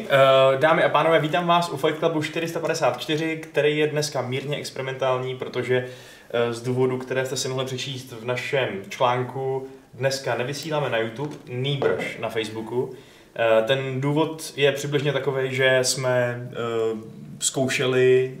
uh, dámy a pánové, vítám vás u Fight Clubu 454, který je dneska mírně experimentální, protože uh, z důvodu, které jste si mohli přečíst v našem článku, dneska nevysíláme na YouTube, nýbrž na Facebooku. Uh, ten důvod je přibližně takový, že jsme zkoušeli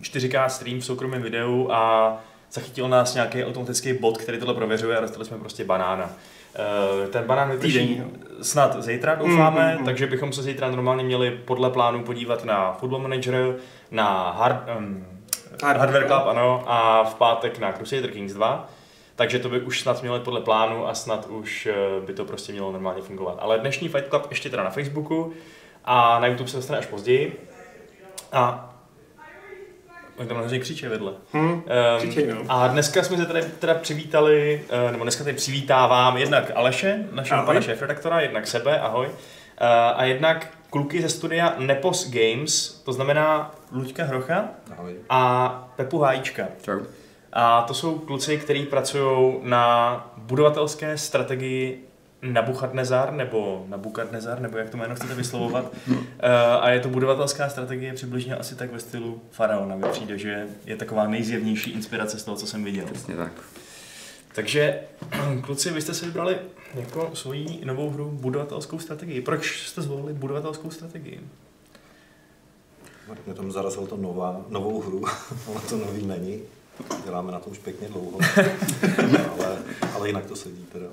4K stream v soukromém videu a zachytil nás nějaký automatický bot, který tohle prověřuje a dostali jsme prostě banána. Eh, ten banán vyprší snad zítra, doufáme, mm, mm, mm. takže bychom se zítra normálně měli podle plánu podívat na Football Manager, na hard, um, hard Hardware Club, ano, a v pátek na Crusader Kings 2. Takže to by už snad mělo podle plánu a snad už eh, by to prostě mělo normálně fungovat. Ale dnešní Fight Club ještě teda na Facebooku a na YouTube se dostane až později. A Oni tam hrozně křičí vedle. Hmm, um, křičí, no. A dneska jsme se tady teda přivítali, uh, nebo dneska tady přivítávám jednak Aleše, našeho pana šéf-redaktora, jednak sebe, ahoj. Uh, a jednak kluky ze studia Nepos Games, to znamená Luďka Hrocha ahoj. a Pepu Hájíčka. Čau. A to jsou kluci, kteří pracují na budovatelské strategii Nabuchadnezar, nebo Nabukadnezar, nebo jak to jméno chcete vyslovovat. uh, a je to budovatelská strategie přibližně asi tak ve stylu Faraona. Mi přijde, že je taková nejzjevnější inspirace z toho, co jsem viděl. Přesně tak. Takže, kluci, vy jste si vybrali jako svoji novou hru budovatelskou strategii. Proč jste zvolili budovatelskou strategii? Mě tam zarazilo to nová, novou hru, ale to nový není. Děláme na tom už pěkně dlouho, ale, ale jinak to sedí teda.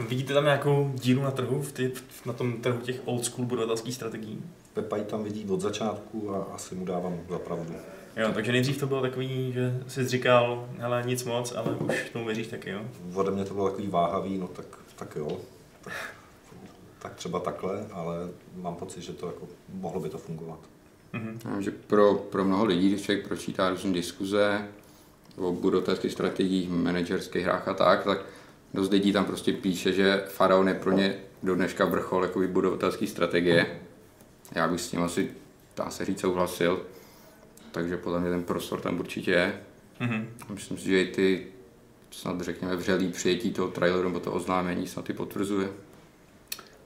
Vidíte tam nějakou dílu na trhu, v ty, na tom trhu těch old school budovatelských strategií? Pepa tam vidí od začátku a asi mu dávám za pravdu. Jo, takže nejdřív to bylo takový, že jsi říkal, hele, nic moc, ale už tomu věříš taky, jo? Ode mě to bylo takový váhavý, no tak, tak jo. Tak, tak třeba takhle, ale mám pocit, že to jako, mohlo by to fungovat. Mm-hmm. Že pro, pro mnoho lidí, když člověk pročítá různé diskuze o budovatelských strategiích, manažerských hrách a tak, tak dost lidí tam prostě píše, že Faraon je pro ně do dneška vrchol jako budovatelské strategie. Já bych s tím asi, dá se říct, souhlasil. Takže podle mě ten prostor tam určitě je. Mm-hmm. Myslím si, že i ty snad řekněme vřelý přijetí toho traileru nebo to oznámení snad ty potvrzuje.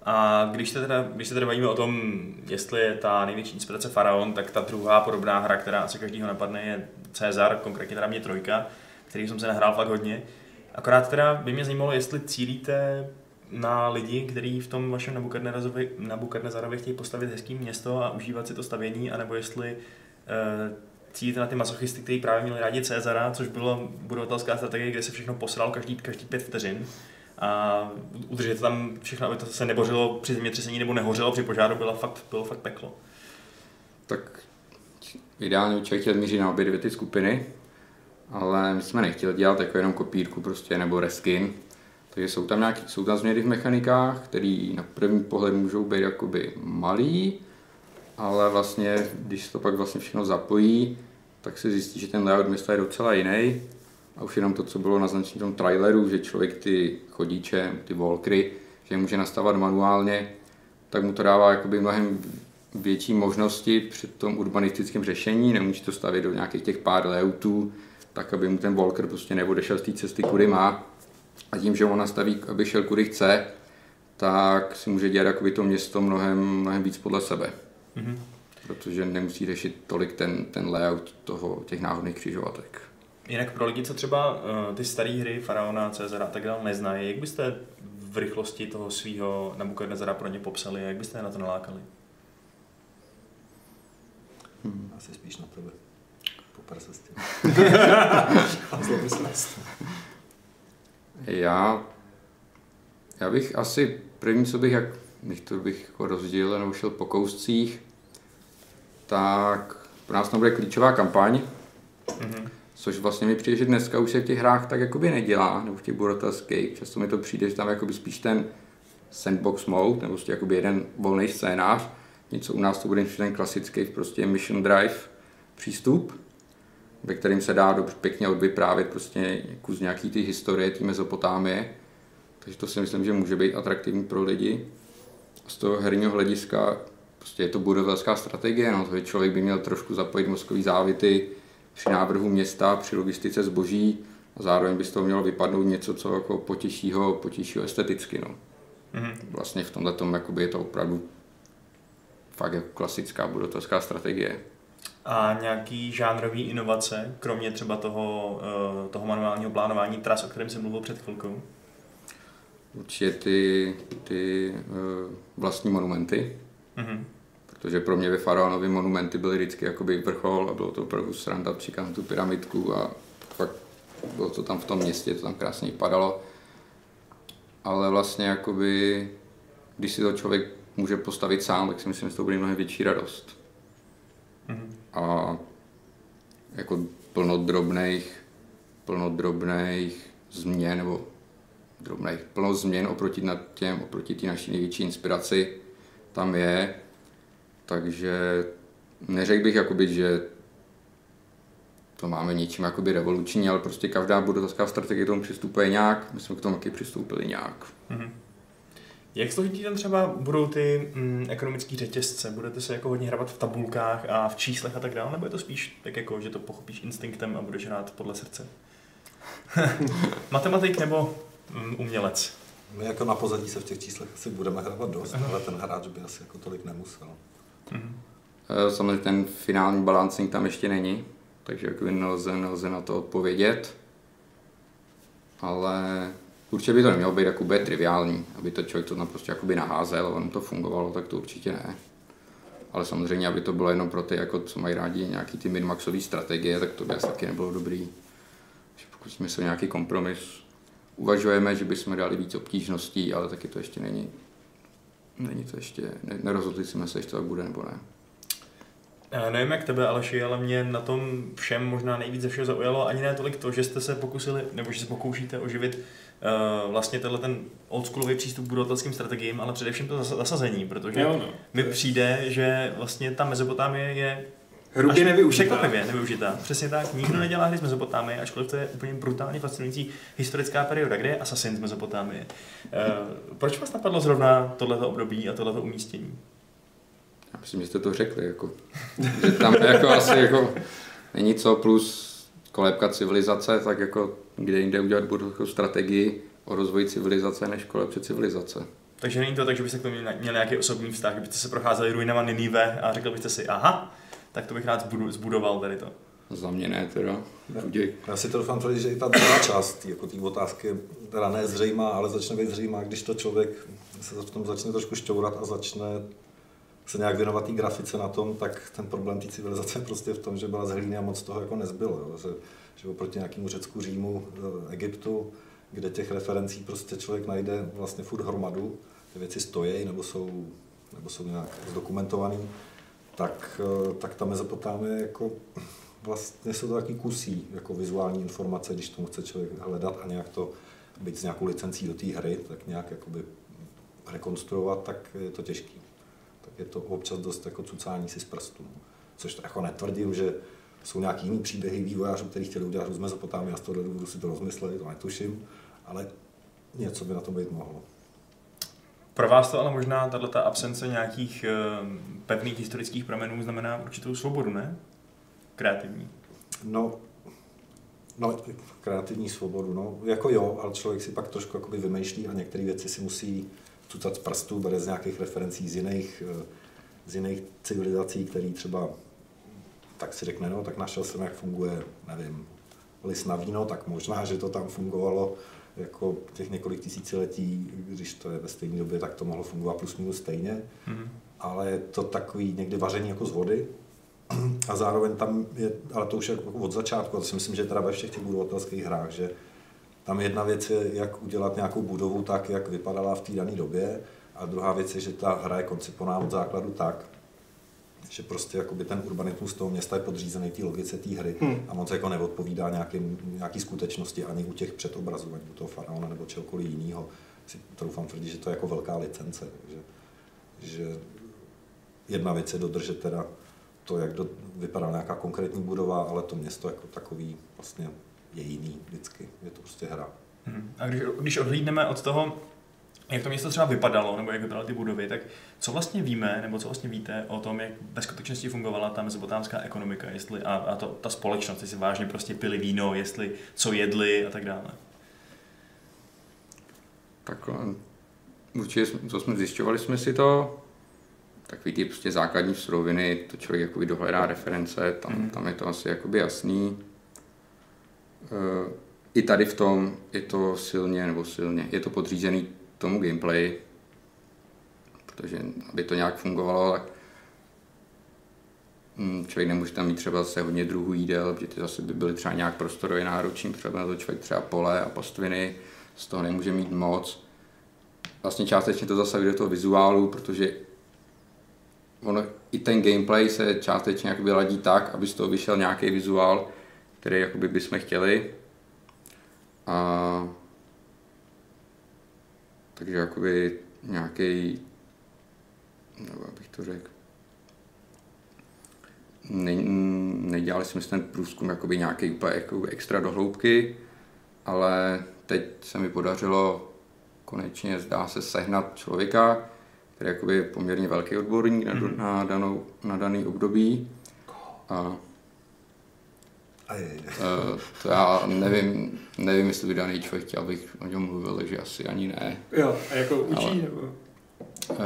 A když se, teda, když se teda bavíme o tom, jestli je ta největší inspirace Faraon, tak ta druhá podobná hra, která asi každýho napadne, je Cezar, konkrétně teda mě trojka, který jsem se nahrál fakt hodně. Akorát teda by mě zajímalo, jestli cílíte na lidi, kteří v tom vašem Nabukadnezarově chtějí postavit hezký město a užívat si to stavění, anebo jestli uh, cílíte na ty masochisty, kteří právě měli rádi Cezara, což bylo budovatelská strategie, kde se všechno posral každý, každý pět vteřin a udržet tam všechno, aby to se nebořilo při zemětřesení nebo nehořelo při požáru, bylo fakt, bylo fakt peklo. Tak ideálně člověk chtěl na obě dvě ty skupiny, ale my jsme nechtěli dělat jako jenom kopírku prostě nebo reskin. Takže jsou tam, nějaký, jsou tam změny v mechanikách, které na první pohled můžou být jakoby malý, ale vlastně, když se to pak vlastně všechno zapojí, tak se zjistí, že ten layout města je docela jiný. A už jenom to, co bylo naznačeno v tom traileru, že člověk ty chodíče, ty walkery, že může nastavovat manuálně, tak mu to dává jakoby mnohem větší možnosti při tom urbanistickém řešení, nemůže to stavit do nějakých těch pár layoutů, tak aby mu ten Walker prostě neodešel z té cesty, kudy má. A tím, že on nastaví, aby šel kudy chce, tak si může dělat jakoby to město mnohem, mnohem víc podle sebe. Mm-hmm. Protože nemusí řešit tolik ten, ten layout toho, těch náhodných křižovatek. Jinak pro lidi, co třeba uh, ty staré hry Faraona, Cezara a tak dále neznají, jak byste v rychlosti toho svého Nabukadnezara pro ně popsali, jak byste je na to nalákali? Hmm. Asi spíš na tebe prse s tím. já, já bych asi první, co bych, jak, když to bych jako rozdělil nebo šel po kouscích, tak pro nás to bude klíčová kampaň, mm-hmm. což vlastně mi přijde, že dneska už se v těch hrách tak jakoby nedělá, nebo v těch budovatelských. Často mi to přijde, že tam jakoby spíš ten sandbox mode, nebo prostě jakoby jeden volný scénář, něco u nás to bude ten klasický prostě mission drive přístup, ve kterým se dá dobře, pěkně odvyprávět prostě kus nějaký ty historie té Mezopotámie. Takže to si myslím, že může být atraktivní pro lidi. Z toho herního hlediska prostě je to budovatelská strategie, no, to člověk by měl trošku zapojit mozkový závity při návrhu města, při logistice zboží a zároveň by z toho mělo vypadnout něco, co jako potěší ho, potěší ho esteticky. No. Mm-hmm. Vlastně v tomhle tom je to opravdu fakt jako klasická budovatelská strategie. A nějaký žánrový inovace, kromě třeba toho, eh, toho manuálního plánování tras, o kterém jsem mluvil před chvilkou? Určitě ty, ty uh, vlastní monumenty, mm-hmm. protože pro mě ve Faraonovi monumenty byly vždycky jakoby vrchol a bylo to opravdu sranda přikám tu pyramidku a fakt bylo to tam v tom městě, to tam krásně vypadalo. Ale vlastně jakoby, když si to člověk může postavit sám, tak si myslím, že to bude mnohem větší radost. A jako plno drobných, plno drobných změn, nebo drobných, plno změn oproti nad těm, oproti té naší největší inspiraci tam je. Takže neřekl bych, jakoby, že to máme něčím jakoby revoluční, ale prostě každá budovatelská strategie k tomu přistupuje nějak, my jsme k tomu taky přistoupili nějak. Mm-hmm. Jak složitý tam třeba budou ty mm, ekonomické řetězce? Budete se jako hodně hrabat v tabulkách a v číslech a tak dále, nebo je to spíš tak jako, že to pochopíš instinktem a budeš hrát podle srdce? Matematik nebo mm, umělec? My jako na pozadí se v těch číslech asi budeme hrát dost, uh-huh. ale ten hráč by asi jako tolik nemusel. Uh-huh. Samozřejmě ten finální balancing tam ještě není, takže jako nelze, nelze na to odpovědět. Ale Určitě by to nemělo být jakoby triviální, aby to člověk to tam prostě jakoby naházel ono to fungovalo, tak to určitě ne. Ale samozřejmě, aby to bylo jenom pro ty, jako, co mají rádi nějaký ty minmaxové strategie, tak to by asi taky nebylo dobrý. Pokusíme se o nějaký kompromis. Uvažujeme, že bychom dali víc obtížností, ale taky to ještě není. Není to ještě, ne, nerozhodli jsme se, jestli to tak bude nebo ne. Já nevím jak tebe, Aleši, ale mě na tom všem možná nejvíc ze všeho zaujalo ani ne tolik to, že jste se pokusili, nebo že se pokoušíte oživit vlastně tenhle ten oldschoolový přístup k budovatelským strategiím, ale především to zasazení, protože jo, no. mi přijde, že vlastně ta Mezopotámie je Hrubě nevyužitá. Překvapivě nevyužitá. Přesně tak. Nikdo nedělá hry z Mezopotámie, ačkoliv to je úplně brutálně fascinující historická perioda. Kde je Assassin z Mezopotámie? Uh, proč vás napadlo zrovna tohleto období a tohleto umístění? Já myslím, že jste to řekli, jako, že tam jako asi jako není co plus kolébka civilizace, tak jako kde jinde udělat budoucí strategii o rozvoji civilizace než kolébce civilizace. Takže není to tak, že byste k tomu měli nějaký osobní vztah, kdybyste se procházeli ruinama Ninive a řekl byste si, aha, tak to bych rád zbudoval tady to. Za mě ne teda. Uděj. Já si to doufám že i ta druhá část jako té otázky je teda ne zřejmá, ale začne být zřejmá, když to člověk se v tom začne trošku šťourat a začne se nějak věnovat té grafice na tom, tak ten problém té civilizace je prostě v tom, že byla z hlíny a moc toho jako nezbylo. Jo. Že, že oproti nějakému Řecku, Římu, eh, Egyptu, kde těch referencí prostě člověk najde vlastně furt hromadu, ty věci stojí nebo jsou, nebo jsou nějak zdokumentované, tak, eh, tak ta Mezopotámie jako vlastně jsou to taky kusí jako vizuální informace, když tomu chce člověk hledat a nějak to být s nějakou licencí do té hry, tak nějak jakoby rekonstruovat, tak je to těžký je to občas dost jako cucání si z prstů. Což to jako netvrdím, že jsou nějaký jiný příběhy vývojářů, kteří chtěli udělat hru z Mezopotámie a z toho důvodu si to rozmysleli, to netuším, ale něco by na to být mohlo. Pro vás to ale možná tato absence nějakých uh, pevných historických pramenů znamená určitou svobodu, ne? Kreativní. No, no, kreativní svobodu, no, jako jo, ale člověk si pak trošku jakoby vymýšlí a některé věci si musí cucat z prstů, bere z nějakých referencí z jiných, eh, z jiných civilizací, který třeba tak si řekne, no, tak našel jsem, jak funguje, nevím, lis na víno, tak možná, že to tam fungovalo jako těch několik tisíciletí, když to je ve stejné době, tak to mohlo fungovat plus minus stejně, mm-hmm. ale je to takový někdy vaření jako z vody a zároveň tam je, ale to už je jako od začátku, a to si myslím, že teda ve všech těch budovatelských hrách, že tam jedna věc je, jak udělat nějakou budovu tak, jak vypadala v té dané době, a druhá věc je, že ta hra je koncipovaná od základu tak, že prostě jakoby ten urbanismus toho města je podřízený té logice té hry hmm. a moc jako neodpovídá nějaký, nějaký skutečnosti ani u těch předobrazů, ani u toho faraona nebo čehokoliv jiného. Si troufám tvrdit, že to je jako velká licence. Že, že jedna věc je dodržet teda to, jak do, vypadá nějaká konkrétní budova, ale to město jako takový vlastně je jiný vždycky. Je to prostě hra. Hmm. A když, když odhlídneme od toho, jak to město třeba vypadalo, nebo jak vypadaly ty budovy, tak co vlastně víme, nebo co vlastně víte o tom, jak ve skutečnosti fungovala ta mezopotámská ekonomika, jestli a, a to, ta společnost, jestli vážně prostě pili víno, jestli co jedli a tak dále? Tak určitě, co jsme zjišťovali jsme si to, takový ty prostě základní suroviny, to člověk jakoby dohledá reference, tam, mm. tam je to asi jakoby jasný. Uh, I tady v tom je to silně, nebo silně, je to podřízený tomu gameplay, protože aby to nějak fungovalo, tak hm, člověk nemůže tam mít třeba zase hodně druhů jídel, protože ty zase by byly třeba nějak prostorově náročný, třeba na to člověk třeba pole a pastviny, z toho nemůže mít moc. Vlastně částečně to zase do toho vizuálu, protože ono, i ten gameplay se částečně jakoby ladí tak, aby z toho vyšel nějaký vizuál, který jakoby bychom chtěli. A takže jakoby nějaký, nebo abych to řekl, ne, nedělali jsme ten průzkum jakoby nějaký úplně jako extra dohloubky, ale teď se mi podařilo konečně, zdá se, sehnat člověka, který je jakoby poměrně velký odborník na, mm-hmm. na, danou, na daný období. A, je, je. To já nevím, nevím, jestli by daný člověk chtěl, abych o něm mluvil, takže asi ani ne. Jo, a jako učí Ale, nebo? Uh,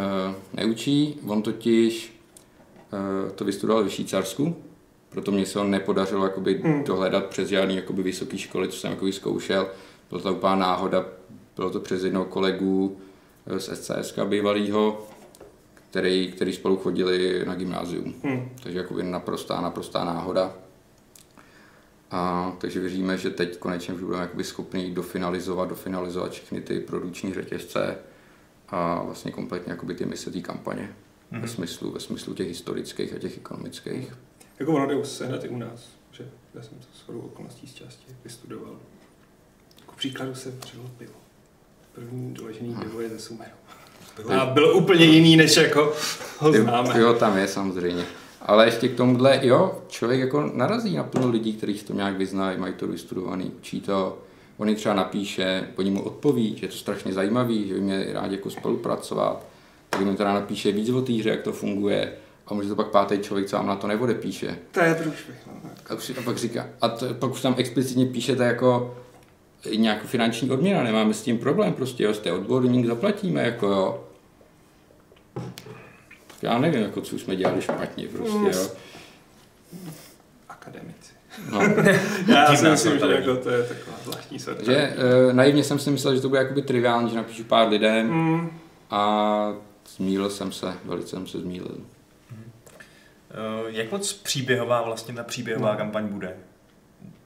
neučí, on totiž uh, to vystudoval ve Švýcarsku, proto mě se ho nepodařilo jakoby hmm. dohledat přes žádný jakoby vysoký školy, co jsem jakoby zkoušel. Byla to úplná náhoda, bylo to přes jednoho kolegu z SCSK bývalýho, který, který spolu chodili na gymnázium. Hmm. Takže jakoby naprostá, naprostá náhoda. A, takže věříme, že teď konečně už budeme jakoby schopni dofinalizovat, dofinalizovat všechny ty produkční řetězce a vlastně kompletně jakoby ty mise té kampaně. Mm-hmm. Ve, mhm. smyslu, ve smyslu těch historických a těch ekonomických. Jako ono jde sehnat i u nás, že já jsem to shodou okolností z části vystudoval. K příkladu jsem třeba pivo. První doležený pivo je ze Sumeru. A bylo úplně jiný, než jako ho známe. Jo, tam je samozřejmě. Ale ještě k tomuhle, jo, člověk jako narazí na plno lidí, kteří to nějak vyznají, mají to vystudovaný, učí to, on třeba napíše, po mu odpoví, že je to strašně zajímavý, že by měli rádi jako spolupracovat, tak mu teda napíše víc o týře, jak to funguje, a může to pak pátý člověk, co vám na to píše. To je průšvih. No. A, pak říká, a to, pak už tam explicitně píšete jako nějakou finanční odměna, nemáme s tím problém, prostě jo, jste odborník, zaplatíme, jako jo já nevím, jako co jsme dělali špatně prostě, jo. Akademici. No. já si myslím, že jako to je taková zvláštní sorta. Že e, naivně jsem si myslel, že to bude jakoby triviální, že napíšu pár lidem mm. a zmílil jsem se, velice jsem se zmílil. Mm. E, jak moc příběhová vlastně ta příběhová mm. kampaň bude?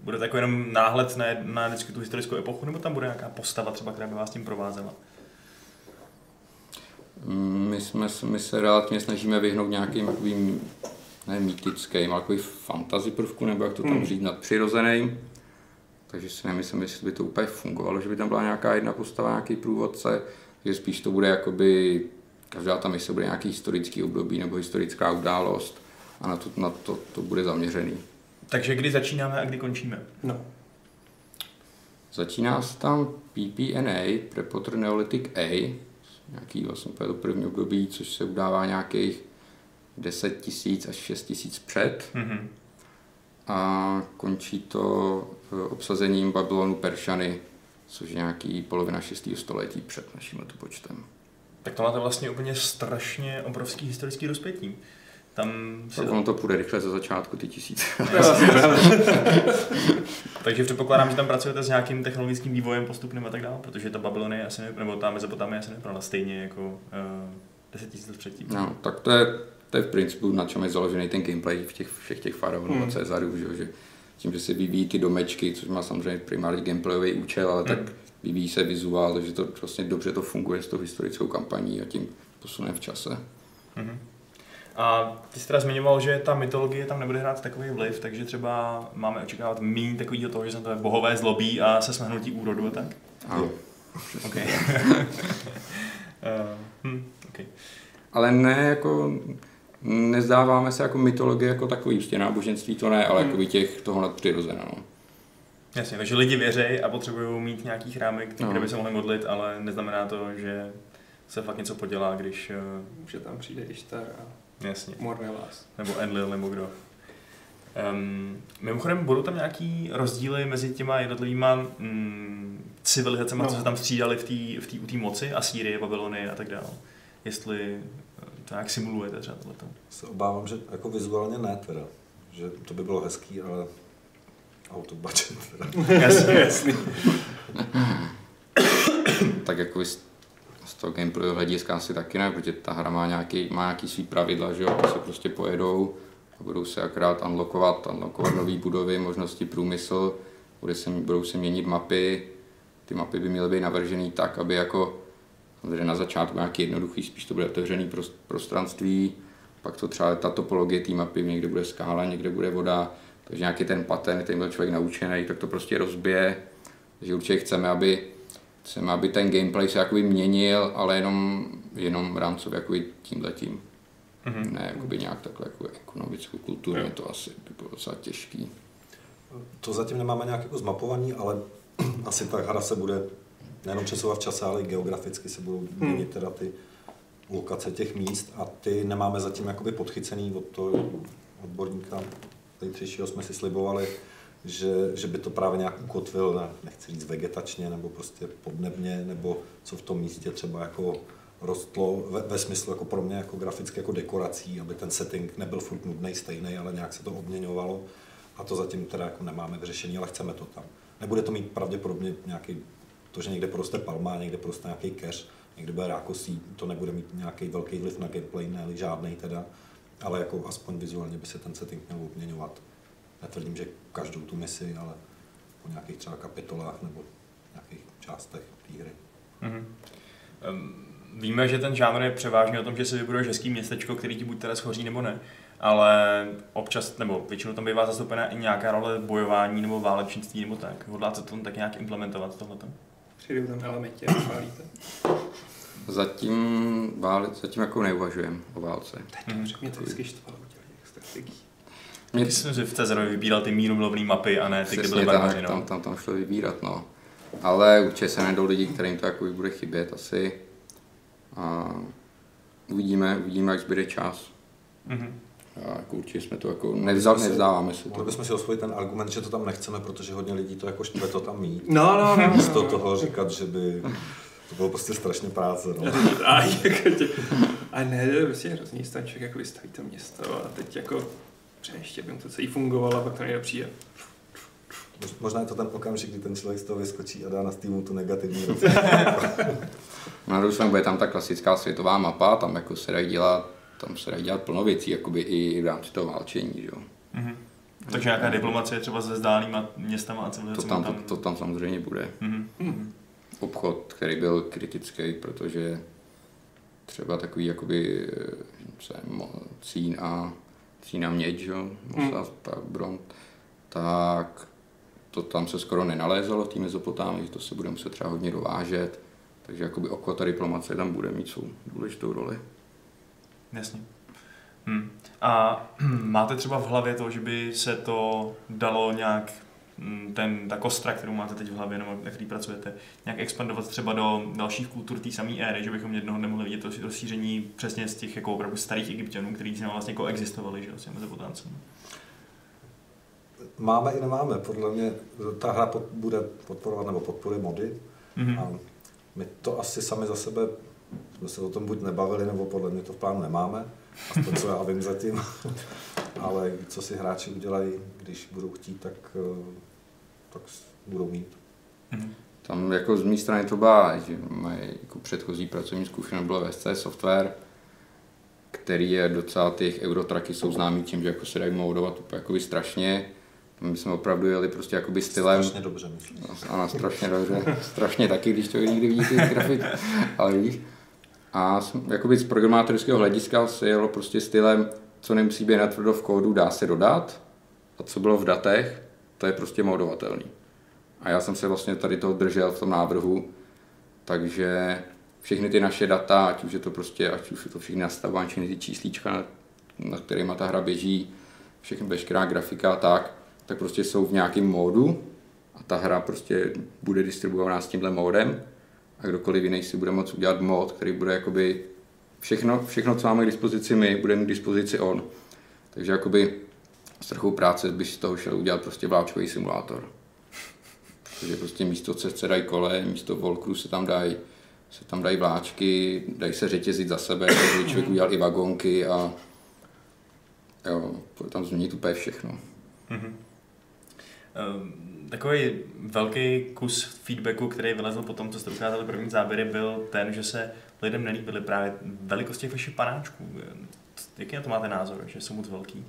Bude to jako jenom náhled na, na vždycky tu historickou epochu, nebo tam bude nějaká postava třeba, která by vás tím provázela? My, jsme, my se relativně snažíme vyhnout nějakým takovým ne mýtickým, ale takový fantasy prvku, nebo jak to tam hmm. říct, nadpřirozeným. Takže si nemyslím, jestli by to úplně fungovalo, že by tam byla nějaká jedna postava, nějaký průvodce, že spíš to bude jakoby, každá tam mise bude nějaký historický období nebo historická událost a na to, na to, to bude zaměřený. Takže kdy začínáme a kdy končíme? No. Začíná se tam PPNA, Prepotter Neolithic A, nějaký vlastně to první období, což se udává nějakých 10 tisíc až 6 tisíc před. Mm-hmm. A končí to obsazením Babylonu Peršany, což je nějaký polovina 6. století před naším letopočtem. Tak to máte vlastně úplně strašně obrovský historický rozpětí. Tam se... Tak ono to půjde rychle ze začátku, ty tisíce. Takže předpokládám, že tam pracujete s nějakým technologickým vývojem postupným a tak dále, protože ta Babylony asi ne, nebo ta Mezopotámie asi nevypadala stejně jako uh, eh, 10 000 let předtím. No, tak to je, to je v principu, na čem je založený ten gameplay v těch, všech těch faraonů hmm. a Cezarů, že, že tím, že se vyvíjí ty domečky, což má samozřejmě primární gameplayový účel, ale hmm. tak vyvíjí se vizuál, takže to vlastně dobře to funguje s tou historickou kampaní a tím posunem v čase. Hmm. A ty jsi teda zmiňoval, že ta mytologie tam nebude hrát takový vliv, takže třeba máme očekávat méně takového toho, že se to bohové zlobí a se smehnutí úrodu a tak? Ano. Okay. uh, hm, okay. Ale ne jako nezdáváme se jako mytologie jako takový, prostě náboženství to ne, ale hmm. jako těch toho nadpřirozena. No. Jasně, takže lidi věří a potřebují mít nějaký chrámy, kde no. by se mohli modlit, ale neznamená to, že se fakt něco podělá, když... Uh... Že tam přijde Ištar a Jasně. Mornelas. Nebo Enlil, nebo kdo. Um, mimochodem, budou tam nějaký rozdíly mezi těma jednotlivýma mm, civilizacemi, no. co se tam střídali v tý, v tý, u té moci, Asýrie, Babylony a tak dále? Jestli to jak simulujete třeba tohleto? Se obávám, že jako vizuálně ne teda. Že to by bylo hezký, ale auto budget teda. Jasně, jasný. tak jako z, toho gameplayového hlediska asi taky ne, protože ta hra má nějaký, má nějaký svý pravidla, že jo, se prostě pojedou a budou se akorát unlockovat, unlockovat nové budovy, možnosti průmysl, bude se, budou se měnit mapy, ty mapy by měly být navržený tak, aby jako na začátku nějaký jednoduchý, spíš to bude otevřený prostranství, pak to třeba ta topologie té mapy, někde bude skála, někde bude voda, takže nějaký ten patent, který byl člověk naučený, tak to prostě rozbije. Takže určitě chceme, aby, chceme, aby ten gameplay se jakoby měnil, ale jenom, jenom rámcově jakoby tímhletím. Mm-hmm. Ne jakoby nějak takhle jako ekonomickou kulturně, to asi by bylo docela těžký. To zatím nemáme nějak jako zmapovaný, ale asi ta hra se bude nejenom přesouvat v čase, ale i geograficky se budou hmm. měnit teda ty lokace těch míst a ty nemáme zatím jakoby podchycený od toho odborníka zítřejšího jsme si slibovali, že, že by to právě nějak ukotvil, ne, nechci říct vegetačně, nebo prostě podnebně, nebo co v tom místě třeba jako rostlo ve, ve smyslu jako pro mě jako grafické jako dekorací, aby ten setting nebyl furt nudný, stejný, ale nějak se to obměňovalo a to zatím teda jako nemáme vyřešení, ale chceme to tam. Nebude to mít pravděpodobně nějaký, to, že někde poroste palma, někde poroste nějaký keř, někde bude rákosí, to nebude mít nějaký velký vliv na gameplay, ne žádný teda, ale jako aspoň vizuálně by se ten setting měl obměňovat. Netvrdím, že každou tu misi, ale po nějakých třeba kapitolách nebo nějakých částech té hry. Mm-hmm. Um, víme, že ten žánr je převážně o tom, že si vybuduješ hezký městečko, který ti buď teda schoří nebo ne, ale občas, nebo většinou tam bývá zastoupená i nějaká role bojování nebo válečnictví nebo tak. Hodláte to tam tak nějak implementovat tohleto? Přijdou tam elementy a chválíte. Zatím, vále, zatím jako neuvažujem o válce. Teď mm. mě to vždycky štvalo těch strategií. Mě... Myslím, že v Tezerovi vybíral ty mírumilovné mapy a ne ty, kde byly barbaři, no. tam, tam, tam šlo vybírat, no. Ale určitě se najdou lidi, kterým to jako bude chybět asi. A uvidíme, uvidíme, jak zbyde čas. Mm-hmm. A jako určitě jsme to jako nevzal, nevzdáváme se to. Mohli bychom si osvojit ten argument, že to tam nechceme, protože hodně lidí to jako štve to tam mít. No, no, no. Místo toho říkat, že by to bylo prostě strašně práce. No. a, jako tě, a ne, to je prostě hrozný, ten člověk jako vystaví to město a teď jako přeště by to celý fungovalo a pak to nejde přijde. Možná je to ten okamžik, kdy ten člověk z toho vyskočí a dá na Steamu tu negativní Na druhou stranu bude tam ta klasická světová mapa, tam jako se dají dělat, tam se dají dělat plno věcí, jakoby i v rámci toho válčení, že jo. Mm-hmm. Takže nějaká diplomacie třeba se zdálnýma městama a civilizacemi to tam, tam... To, to tam samozřejmě bude. Mm-hmm obchod, který byl kritický, protože třeba takový jakoby se, cín a cín a měď, že? Mosav, hmm. bron, tak to tam se skoro nenalézalo v té Mezopotámii, to se bude muset třeba hodně dovážet, takže jakoby obchod a diplomacie tam bude mít svou důležitou roli. Jasně. Hmm. A máte třeba v hlavě to, že by se to dalo nějak ten, ta kostra, kterou máte teď v hlavě, nebo na který pracujete, nějak expandovat třeba do dalších kultur té samé éry, že bychom jednoho nemohli vidět to rozšíření přesně z těch jako opravdu starých egyptianů, kteří s vlastně koexistovali, že, s těmi mezopotámcemi. Máme i nemáme. Podle mě ta hra pod, bude podporovat nebo podporuje mody. Mm-hmm. A my to asi sami za sebe jsme se o tom buď nebavili, nebo podle mě to v plánu nemáme. A to, co já vím zatím. Ale co si hráči udělají, když budou chtít, tak tak budou mít. Mm-hmm. Tam jako z mé strany to byla, že mají jako předchozí pracovní zkušenost bylo SC Software, který je docela, těch eurotraky jsou známí tím, že jako se dají modovat úplně jako strašně. My jsme opravdu jeli prostě jakoby stylem. Strašně dobře, myslím. No, ano, strašně dobře. strašně taky, když to někdy vidí ty grafik, ale víš. A jakoby z programátorského hlediska se jelo prostě stylem, co nemusí být natvrdo v kódu, dá se dodat. A co bylo v datech, to je prostě modovatelný. A já jsem se vlastně tady toho držel v tom návrhu, takže všechny ty naše data, ať už je to prostě, ať už je to všechny nastavování, všechny ty číslíčka, na, na kterými ta hra běží, všechny veškerá grafika tak, tak prostě jsou v nějakém módu a ta hra prostě bude distribuovaná s tímhle módem a kdokoliv jiný si bude moct udělat mod, který bude jakoby všechno, všechno, co máme k dispozici my, bude mít k dispozici on. Takže jakoby s trochou práce bych z toho šel udělat prostě vláčkový simulátor. Takže prostě místo cest se dají kole, místo volkru se tam dají se tam dají vláčky, dají se řetězit za sebe, takže člověk udělal i vagónky a jo, tam změnit úplně všechno. Mm-hmm. Takový velký kus feedbacku, který vylezl po tom, co jste ukázali první záběry, byl ten, že se lidem nelíbily právě velikosti vašich panáčků. Jaký na to máte názor, že jsou moc velký?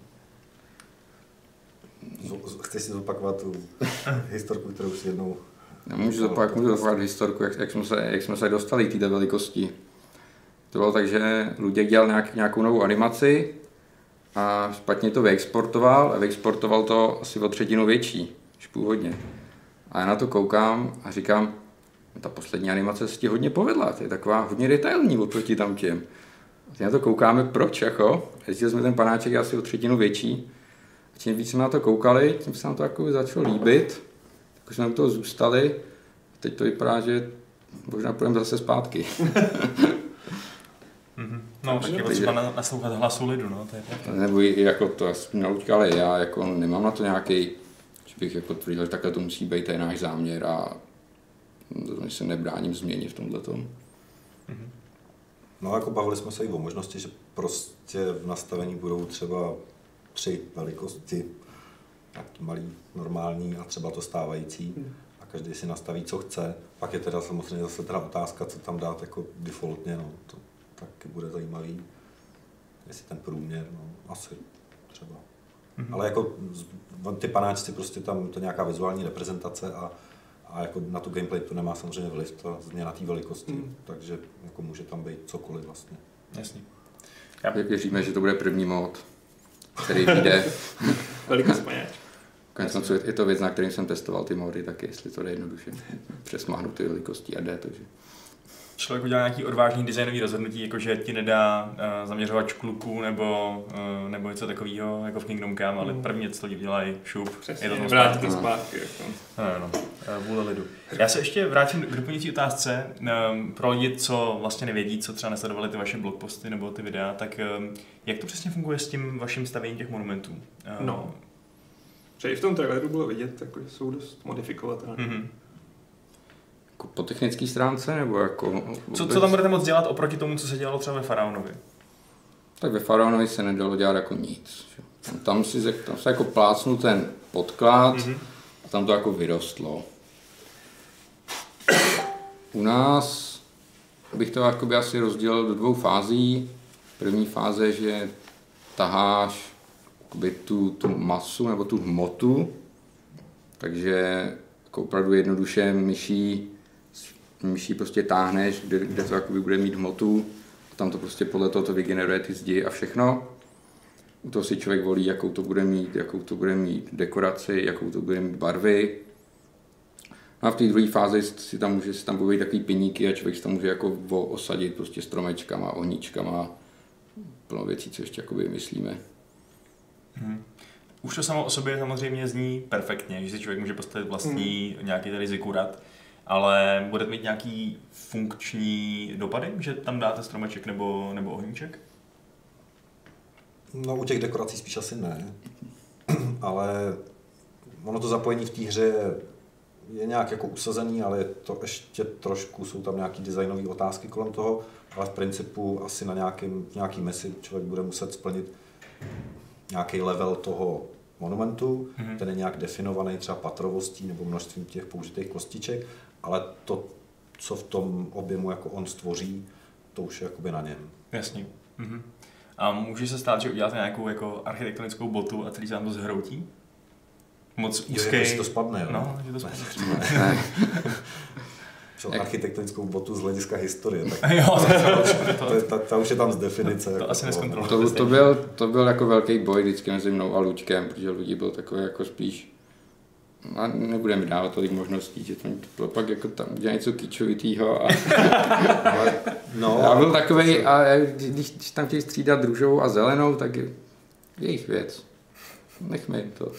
Chceš si zopakovat tu historku, kterou už jednou... Já můžu zopakovat, můžu zopakovat historku, jak, jak, jsme se, jak jsme se dostali k té velikosti. To bylo tak, že Luděk dělal nějak, nějakou novou animaci a špatně to vyexportoval a vyexportoval to asi o třetinu větší, než původně. A já na to koukám a říkám, ta poslední animace se ti hodně povedla, to je taková hodně detailní oproti tam těm. A na to koukáme, proč jako? Zjistili jsme ten panáček asi o třetinu větší. Čím víc jsme na to koukali, tím se nám to jako začalo líbit. Tak jsme u toho zůstali. A teď to vypadá, že možná půjdeme zase zpátky. Mm-hmm. No, tak je potřeba naslouchat hlasu lidu, no, to je tak. Nebo jako to naučka, ale já jako nemám na to nějaký, že bych jako tvrdil, že takhle to musí být, to je náš záměr a se nebráním změně v tomhle tom. Mm-hmm. No jako bavili jsme se i o možnosti, že prostě v nastavení budou třeba tři velikosti, malý, normální a třeba to stávající. Mm. A každý si nastaví, co chce. Pak je teda samozřejmě zase teda otázka, co tam dát jako defaultně. No. To taky bude zajímavý. Jestli ten průměr, no, asi třeba. Mm-hmm. Ale jako ty panáčci, prostě tam to nějaká vizuální reprezentace a, a jako na tu gameplay to nemá samozřejmě vliv, ta změna té velikosti, mm. takže jako může tam být cokoliv vlastně. Jasně. Já věříme, že to bude první mod, který vyjde. Velikost panáč. Konec je to věc, na kterým jsem testoval ty mody, tak jestli to jde jednoduše přesmáhnout ty velikosti a jde, takže člověk udělá nějaký odvážný designový rozhodnutí, jako že ti nedá uh, zaměřovač kluků nebo, uh, nebo něco takového, jako v Kingdom Come, ale mm. první co lidi dělají, šup, Přesně, je to tam zpátky. to zpátky. Jako. No, no, uh, vůle lidu. Já se ještě vrátím k doplňující otázce. Um, pro lidi, co vlastně nevědí, co třeba nesledovali ty vaše blogposty nebo ty videa, tak um, jak to přesně funguje s tím vaším stavěním těch monumentů? Uh, no, že i v tom traileru bylo vidět, jako, že jsou dost modifikovatelné. Mm-hmm. Jako po technické stránce, nebo jako... Co, co tam budete moc dělat oproti tomu, co se dělalo třeba ve Faraonovi? Tak ve Faraonovi se nedalo dělat jako nic. Tam, si, tam se jako plácnul ten podklad mm-hmm. a tam to jako vyrostlo. U nás bych to jakoby asi rozdělil do dvou fází. První fáze, že taháš tu, tu masu nebo tu hmotu, takže jako opravdu jednoduše myší myší prostě táhneš, kde, kde to jakoby bude mít hmotu, a tam to prostě podle toho to vygeneruje ty zdi a všechno. U toho si člověk volí, jakou to bude mít, jakou to bude mít dekoraci, jakou to bude mít barvy. No a v té druhé fázi si tam může si tam být takový piníky a člověk si tam může jako osadit prostě stromečkama, ohníčkama, plno věcí, co ještě jako myslíme. Hmm. Už to samo o sobě samozřejmě zní perfektně, že si člověk může postavit vlastní hmm. nějaký tady zikurat ale bude mít nějaký funkční dopady, že tam dáte stromeček nebo, nebo ohníček? No u těch dekorací spíš asi ne, ale ono to zapojení v té hře je nějak jako usazený, ale je to ještě trošku, jsou tam nějaké designové otázky kolem toho, ale v principu asi na nějakým, nějaký mesi člověk bude muset splnit nějaký level toho monumentu, mm-hmm. ten je nějak definovaný třeba patrovostí nebo množstvím těch použitých kostiček ale to, co v tom objemu jako on stvoří, to už je jakoby na něm. Jasně. Mhm. A může se stát, že uděláte nějakou jako architektonickou botu a celý se vám to zhroutí? Moc úzký. Jo, to spadne, jo? No, že to spadne. Ne, ne. architektonickou botu z hlediska historie. Tak jo, to, to, to, ta, ta, už je tam z definice. To, to jako asi to, to, byl, to byl jako velký boj vždycky mezi mnou a Lučkem, protože lidi byl takový jako spíš a nebudeme dávat tolik možností, že tam bylo pak jako tam udělat něco kýčovitýho. A... no, já byl takový, a když, když tam chtějí střídat růžovou a zelenou, tak je jejich věc. Nechme jim to.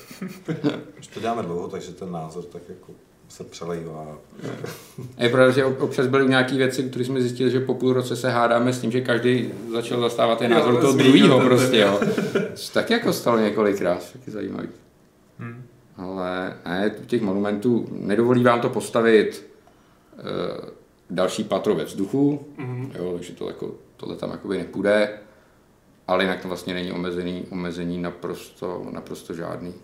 Už to děláme dlouho, takže ten názor tak jako se přelejvá. Je pravda, že občas byly nějaké věci, které jsme zjistili, že po půl roce se hádáme s tím, že každý začal zastávat ten názor toho druhého prostě, jo. Tak jako stalo několikrát, taky zajímavý. Ale ne, těch monumentů nedovolí vám to postavit uh, další patro ve vzduchu, mm-hmm. jo, takže to jako, tohle tam jakoby nepůjde, ale jinak to vlastně není omezený, omezení naprosto, naprosto žádný.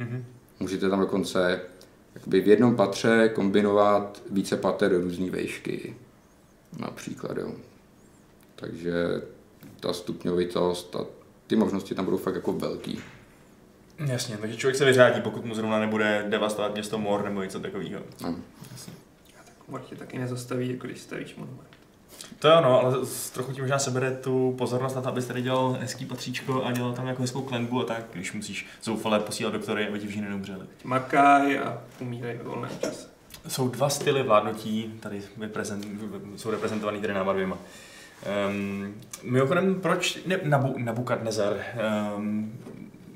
Mm-hmm. Můžete tam dokonce jakoby v jednom patře kombinovat více pater do různé vejšky, například, jo. Takže ta stupňovitost a ty možnosti tam budou fakt jako velký. Jasně, takže člověk se vyřádí, pokud mu zrovna nebude devastovat město Mor nebo něco takového. No. Jasně. A tak Mor tě taky nezastaví, jako když stavíš monument. To jo, no, ale trochu ti možná sebere tu pozornost na to, abys tady dělal hezký patříčko a dělal tam jako hezkou klenbu a tak, když musíš zoufale posílat doktory, aby ti všichni neumřeli. Makaj a umírají ve volném čase. Jsou dva styly vládnutí, tady jsou reprezentovaný tady náma Um, mimochodem, proč ne, Nabu, Nabukadnezar? Um,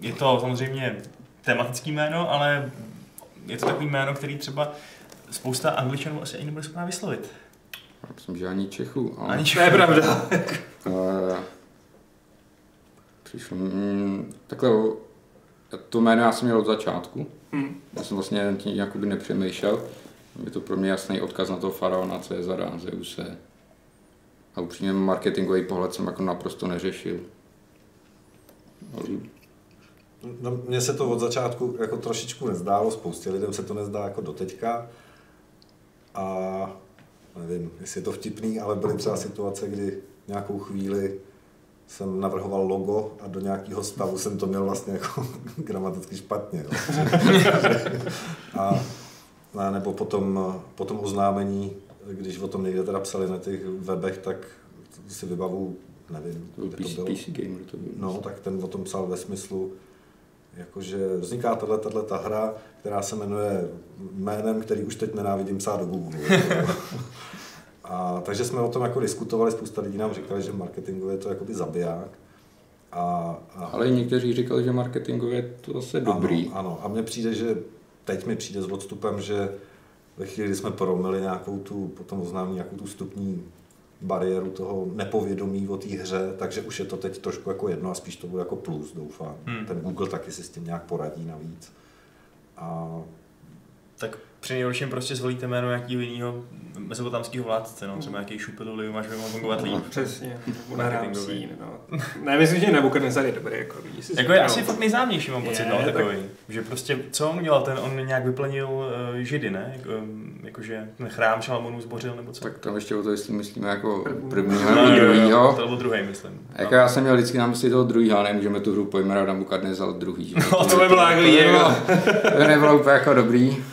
je to samozřejmě tematický jméno, ale je to takový jméno, který třeba spousta angličanů asi ani nebude schopná vyslovit. Já myslím, že ani Čechů. Ale... Ani Čechů. To je pravda. přišlo, mm, takhle, to jméno já jsem měl od začátku. Hmm. Já jsem vlastně tím jakoby nepřemýšlel. Je to pro mě jasný odkaz na toho faraona, Cezara, Zeuse. A upřímně marketingový pohled jsem jako naprosto neřešil. No, mně se to od začátku jako trošičku nezdálo, spoustě lidem se to nezdá jako doteďka. A nevím, jestli je to vtipný, ale byly třeba situace, kdy nějakou chvíli jsem navrhoval logo a do nějakého stavu jsem to měl vlastně jako gramaticky špatně. a, a nebo potom, potom oznámení, když o tom někde teda psali na těch webech, tak si vybavu, nevím, kde to bylo. PC Gamer to bylo. No, tak ten o tom psal ve smyslu, jakože vzniká tahle, tahle ta hra, která se jmenuje jménem, který už teď nenávidím psát do Google. a, takže jsme o tom jako diskutovali, spousta lidí nám říkali, že marketingově je to jakoby zabiják. A, a... Ale někteří říkali, že marketingově je to zase dobrý. Ano, ano, a mně přijde, že teď mi přijde s odstupem, že ve chvíli, kdy jsme promili nějakou tu, potom oznámí nějakou tu stupní bariéru toho nepovědomí o té hře, takže už je to teď trošku jako jedno a spíš to bude jako plus, doufám. Hmm. Ten Google taky si s tím nějak poradí navíc. A... Tak při nejhorším prostě zvolíte jméno nějakého jiného mezopotamského vládce, no, třeba nějaký šupiduli, máš by mohl fungovat líp. No, přesně, marketingový. No. Ne, myslím, že Nebuchadnezzar je dobrý, jako víš. Jako je asi fakt nejznámější, mám pocit, no, takový. Tak... Že prostě, co on udělal, ten on nějak vyplnil uh, židy, ne? Jako, jakože ten chrám Šalamonů zbořil, nebo co? Tak tam ještě o to, jestli myslíme jako prvního nebo druhýho. To byl druhý, myslím. Jako no. já jsem měl vždycky na mysli toho druhého, nemůžeme tu hru pojmenovat Nebuchadnezzar druhý. No, to by bylo jako... To nebylo úplně jako dobrý.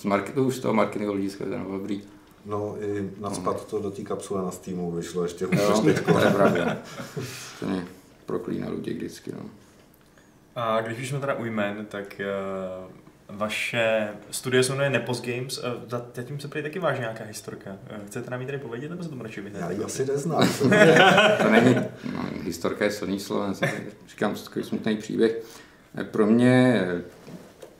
Z marketu už z toho marketingu hlediska je dobrý. No i nadspat to do té kapsule na Steamu vyšlo ještě hůř jo, to je pravda. to mě proklínalo lidi vždycky. No. A když už jsme teda u jmen, tak uh, vaše studie se jmenuje Nepos Games. Uh, zatím se prý taky váží nějaká historka. Uh, chcete nám ji tady povědět, nebo se to radši vyhne? Já ji asi neznám. to není, no, historka je silný slovo, říkám takový smutný příběh. Pro mě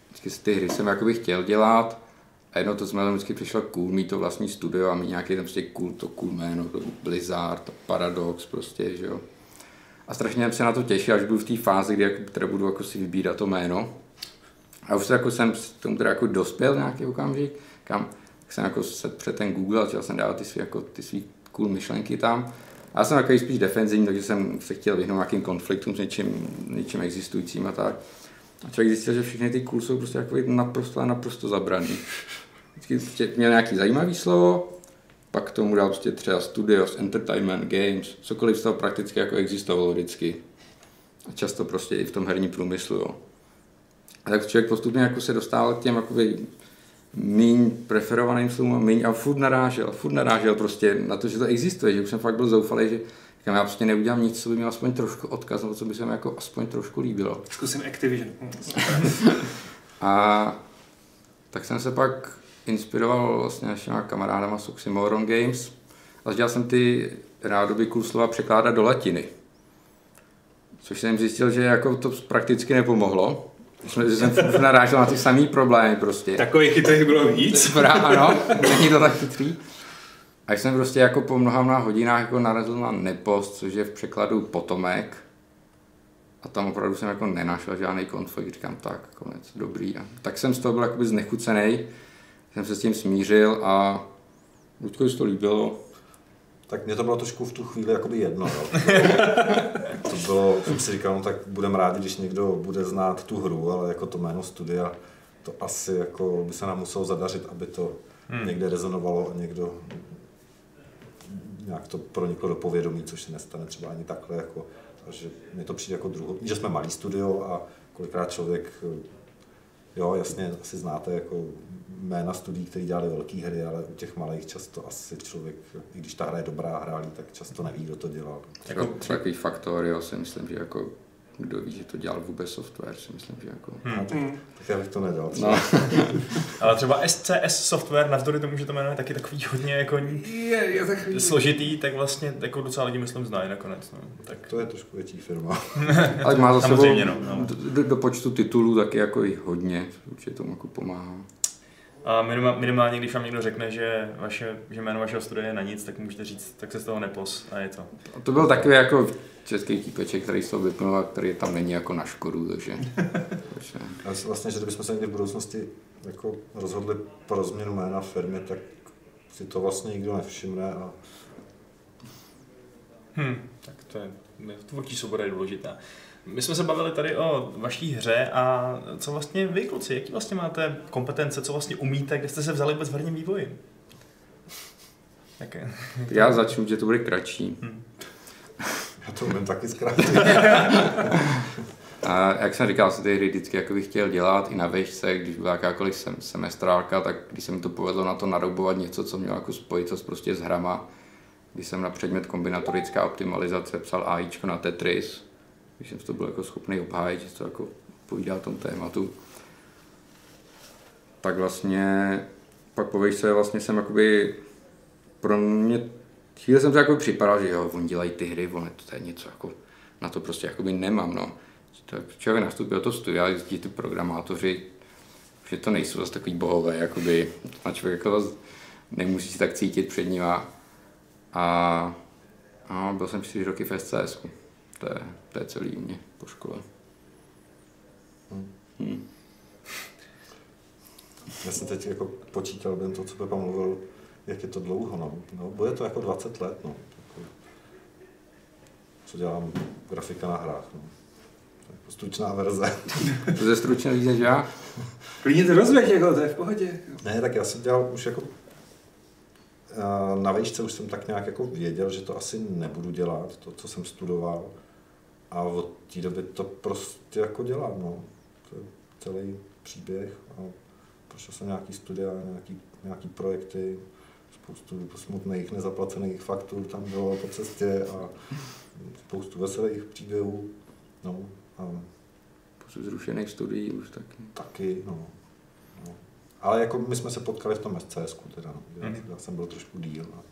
vždycky z ty hry jsem jakoby chtěl dělat, a jedno to jsme vždycky přišlo cool, mít to vlastní studio a mít nějaký tam prostě cool, to cool jméno, to Blizzard, Paradox prostě, že jo. A strašně jsem se na to těšil, až budu v té fázi, kdy jako, teda budu jako si vybírat to jméno. A už jako jsem k tomu teda jako dospěl nějaký okamžik, kam jsem jako se před ten Google a chtěl jsem dávat ty svý, jako, ty svý cool myšlenky tam. A já jsem takový spíš defenzivní, takže jsem se chtěl vyhnout nějakým konfliktům s něčím, něčím existujícím a tak. A člověk zjistil, že všechny ty cool jsou prostě jako naprosto a naprosto zabraný. Vždycky prostě měl nějaký zajímavý slovo, pak k tomu dal prostě třeba studios, entertainment, games, cokoliv z toho prakticky jako existovalo vždycky. A často prostě i v tom herním průmyslu, jo. A tak člověk postupně jako se dostával k těm jakoby míň preferovaným slovům a míň a furt narážel, furt narážel prostě na to, že to existuje, že už jsem fakt byl zoufalý, že Říkám, já prostě neudělám nic, co by mi aspoň trošku odkaz, nebo co by se mi jako aspoň trošku líbilo. Zkusím Activision. a tak jsem se pak inspiroval vlastně našima kamarádama z Oxymoron Games a začal jsem ty rádoby slova překládat do latiny. Což jsem zjistil, že jako to prakticky nepomohlo. Že jsem narážel na ty samý problémy prostě. Takových chytrých bylo víc. Ano, není to tak chytrý. A jsem prostě jako po mnoha, mnoha hodinách jako narazil na nepost, což je v překladu potomek. A tam opravdu jsem jako nenašel žádný konflikt, říkám tak, konec, dobrý. A tak jsem z toho byl jakoby znechucený, jsem se s tím smířil a Luďko to líbilo. Tak mě to bylo trošku v tu chvíli jakoby jedno. Jo. to bylo, jsem si říkal, no tak budeme rádi, když někdo bude znát tu hru, ale jako to jméno studia, to asi jako by se nám muselo zadařit, aby to hmm. někde rezonovalo a někdo nějak to proniklo do povědomí, což se nestane třeba ani takhle. Jako, takže mi to přijde jako druho, že jsme malý studio a kolikrát člověk, jo, jasně, asi znáte jako jména studií, které dělali velké hry, ale u těch malých často asi člověk, i když ta hra je dobrá, hráli, tak často neví, kdo to dělal. Jako takový faktor, jo, si myslím, že jako kdo ví, že to dělal vůbec software, si myslím, že jako... Hmm. Tak, tak já bych to nedal. No. Ale třeba SCS software, navzdory tomu, že to jmenuje taky takový hodně jako je, je takový... složitý, tak vlastně jako docela lidi myslím znají nakonec. No. Tak... To je trošku větší firma. Ale má za sebou no, no. Do, do, počtu titulů taky jako i hodně, určitě tomu jako pomáhá. A minimálně, když vám někdo řekne, že, vaše, že jméno vašeho studia je na nic, tak můžete říct, tak se z toho nepos a je to. A to byl takový jako český típeček, který se vypnul a který tam není jako na škodu, takže... takže... Vlastně, že kdybychom se někdy v budoucnosti jako rozhodli pro změnu jména firmy, tak si to vlastně nikdo nevšimne a... Hmm, tak to je, tvůrčí svoboda je důležitá. My jsme se bavili tady o vaší hře a co vlastně vy, kluci, jaký vlastně máte kompetence, co vlastně umíte, kde jste se vzali vůbec v herním vývoji? Okay. Já začnu, že to bude kratší. Hmm. Já to umím taky zkrátit. A jak jsem říkal, se ty hry vždycky jako bych chtěl dělat i na vešce, když byla jakákoliv sem, semestrálka, tak když se mi to povedlo na to naroubovat něco, co mělo jako spojitost prostě s hrama, když jsem na předmět kombinatorická optimalizace psal AIčko na Tetris, když jsem to byl jako schopný obhájit, že to jako povídá tom tématu, tak vlastně pak po se vlastně jsem jakoby pro mě chvíli jsem se jako připadal, že jo, oni dělají ty hry, ono to je něco jako, na to prostě jakoby nemám, no. Tak člověk nastoupil do toho studia, zjistí ty programátoři, že to nejsou zase takový bohové, jakoby, a člověk jako nemusí si tak cítit před nima. A, a byl jsem čtyři roky v SCS. To je, to je celý mě po škole. Hmm. Hmm. Já jsem teď jako počítal ben to, co Pepa mluvil, jak je to dlouho, no. no bude to jako 20 let, no. Co dělám grafika na hrách, no. Jako stručná verze. to je stručně víc než já? Klidně to rozvěď, jako, to je v pohodě. Ne, tak já jsem dělal už jako na vejšce už jsem tak nějak jako věděl, že to asi nebudu dělat, to, co jsem studoval. A od té doby to prostě jako dělám, no. To je celý příběh. A prošel jsem nějaký studia, nějaký, nějaký projekty, spoustu smutných nezaplacených faktur tam bylo po cestě a spoustu veselých příběhů. No, a spoustu zrušených studií už taky. Taky, no. no. Ale jako my jsme se potkali v tom SCS, teda, no. já, mm. já jsem byl trošku díl. A,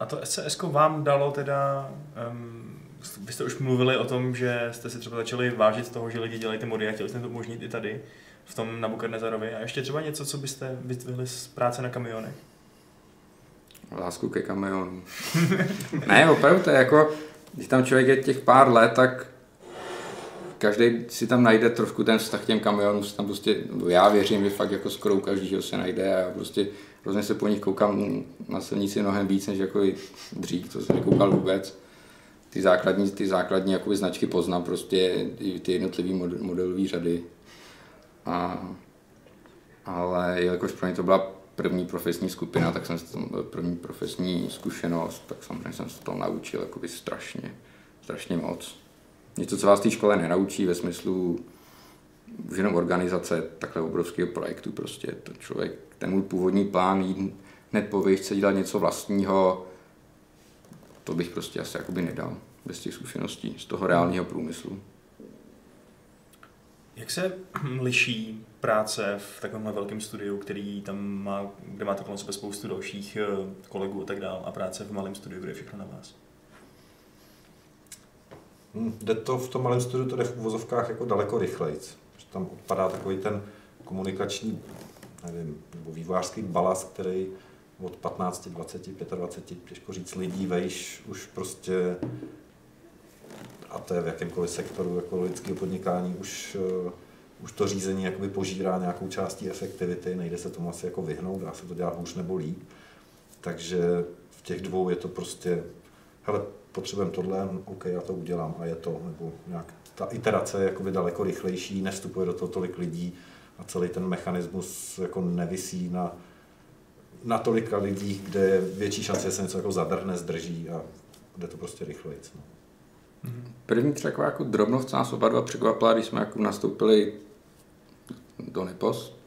a to SCS vám dalo teda, um, vy jste už mluvili o tom, že jste si třeba začali vážit z toho, že lidi dělají ty mody a chtěli jste to umožnit i tady, v tom Nabucodonosorovi. A ještě třeba něco, co byste vytvořili z práce na kamionech? Lásku ke kamionu. ne, opravdu to je jako, když tam člověk je těch pár let, tak každý si tam najde trošku ten vztah k těm kamionům, tam prostě, já věřím, že fakt jako skoro u každého se najde a prostě hrozně se po nich koukám na silnici mnohem víc, než jako dřív, to jsem nekoukal vůbec. Ty základní, ty základní jakoby značky poznám prostě, ty jednotlivé modelové řady. A, ale jelikož pro mě to byla první profesní skupina, tak jsem tam byl první profesní zkušenost, tak samozřejmě jsem se to naučil jakoby strašně, strašně moc. Něco, co vás v té škole nenaučí ve smyslu už jenom organizace takhle obrovského projektu, prostě to člověk, ten můj původní plán jít hned po výšce dělat něco vlastního, to bych prostě asi jakoby nedal bez těch zkušeností z toho reálného průmyslu. Jak se liší práce v takovémhle velkém studiu, který tam má, kde máte kolem sebe spoustu dalších eh, kolegů a tak dále, a práce v malém studiu, kde je všechno na vás? Hmm, jde to v tom malém studiu, to jde v uvozovkách jako daleko rychleji. Tam odpadá takový ten komunikační, nevím, nebo vývojářský balast, který od 15, 20, 25, těžko říct, lidí vejš už prostě a to je v jakémkoliv sektoru jako lidského podnikání, už, uh, už to řízení jakoby požírá nějakou částí efektivity, nejde se tomu asi jako vyhnout, dá se to dělat hůř nebo líp. takže v těch dvou je to prostě, hele, potřebujeme tohle, OK, já to udělám a je to, nebo nějak ta iterace je jakoby daleko rychlejší, nevstupuje do toho tolik lidí a celý ten mechanismus jako nevisí na, na tolika lidí, kde je větší šance, že se něco jako zadrhne, zdrží a jde to prostě rychleji. No. První třeba jako drobnost nás oba dva překvapila, když jsme jako nastoupili do Nepos,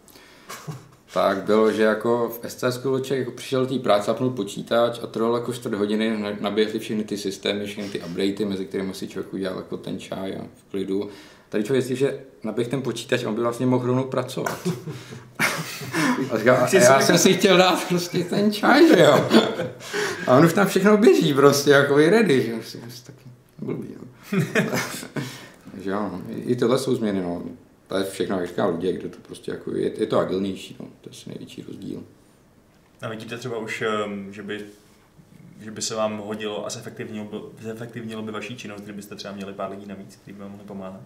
tak bylo, že jako v SC člověk jako přišel do té práce, zapnul počítač a trvalo jako 4 hodiny, naběhly všechny ty systémy, všechny ty updaty, mezi kterými si člověk udělal jako ten čaj a v klidu. Tady člověk si, že naběh ten počítač, on by vlastně mohl rovnou pracovat. A, říkal, a já jsem si chtěl dát prostě ten čaj, že jo. A on už tam všechno běží prostě, jako je ready, že jo. Tak blbý, jo. Takže jo, i tohle jsou změny, no. To je všechno, jak říká lidé, kde to prostě jako je, je to agilnější, no. to je asi největší rozdíl. A vidíte třeba už, ehm, že by, že by se vám hodilo a zefektivnilo, zefektivnilo by vaší činnost, kdybyste třeba měli pár lidí navíc, kteří by vám mohli pomáhat?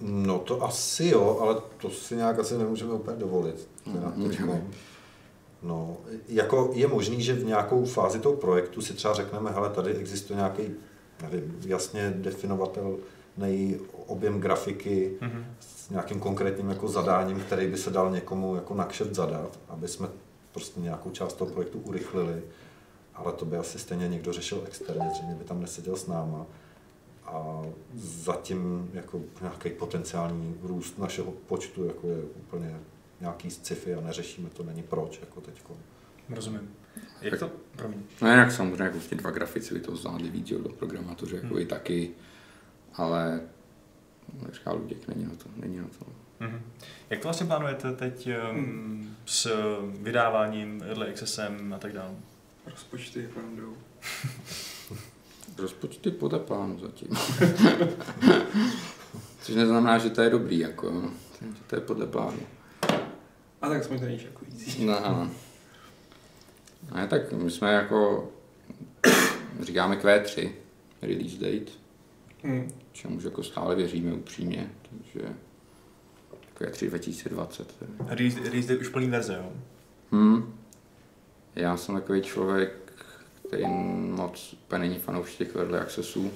No to asi jo, ale to si nějak asi nemůžeme úplně dovolit. Můžeme. No, jako je možný, že v nějakou fázi toho projektu si třeba řekneme, hele, tady existuje nějaký, nevím, jasně definovatelný objem grafiky mm-hmm. s nějakým konkrétním jako zadáním, který by se dal někomu jako nakšet zadat, aby jsme prostě nějakou část toho projektu urychlili, ale to by asi stejně někdo řešil externě, zřejmě by tam neseděl s náma. A zatím jako nějaký potenciální růst našeho počtu jako je úplně nějaký sci-fi a neřešíme to, není proč jako teďko. Rozumím. Jak to, promiň. No jinak samozřejmě jako ty dva grafici by to zvládli víc do programátoři, jako hmm. i taky, ale říká Luděk, není na to, není na to. Mm-hmm. Jak to vlastně plánujete teď um, s vydáváním, early accessem a tak dále? Rozpočty jak vám jdou? Rozpočty podle plánu zatím. Což neznamená, že to je dobrý, jako, že to je podle plánu. A tak jsme to šokující. No, ano. Ne, tak my jsme jako, říkáme Q3, release date, hmm. Čemuž jako stále věříme upřímně, takže Q3 2020. Release, release date už plný verze, jo? Hmm. Já jsem takový člověk, který moc úplně není fanoušek těch early accessů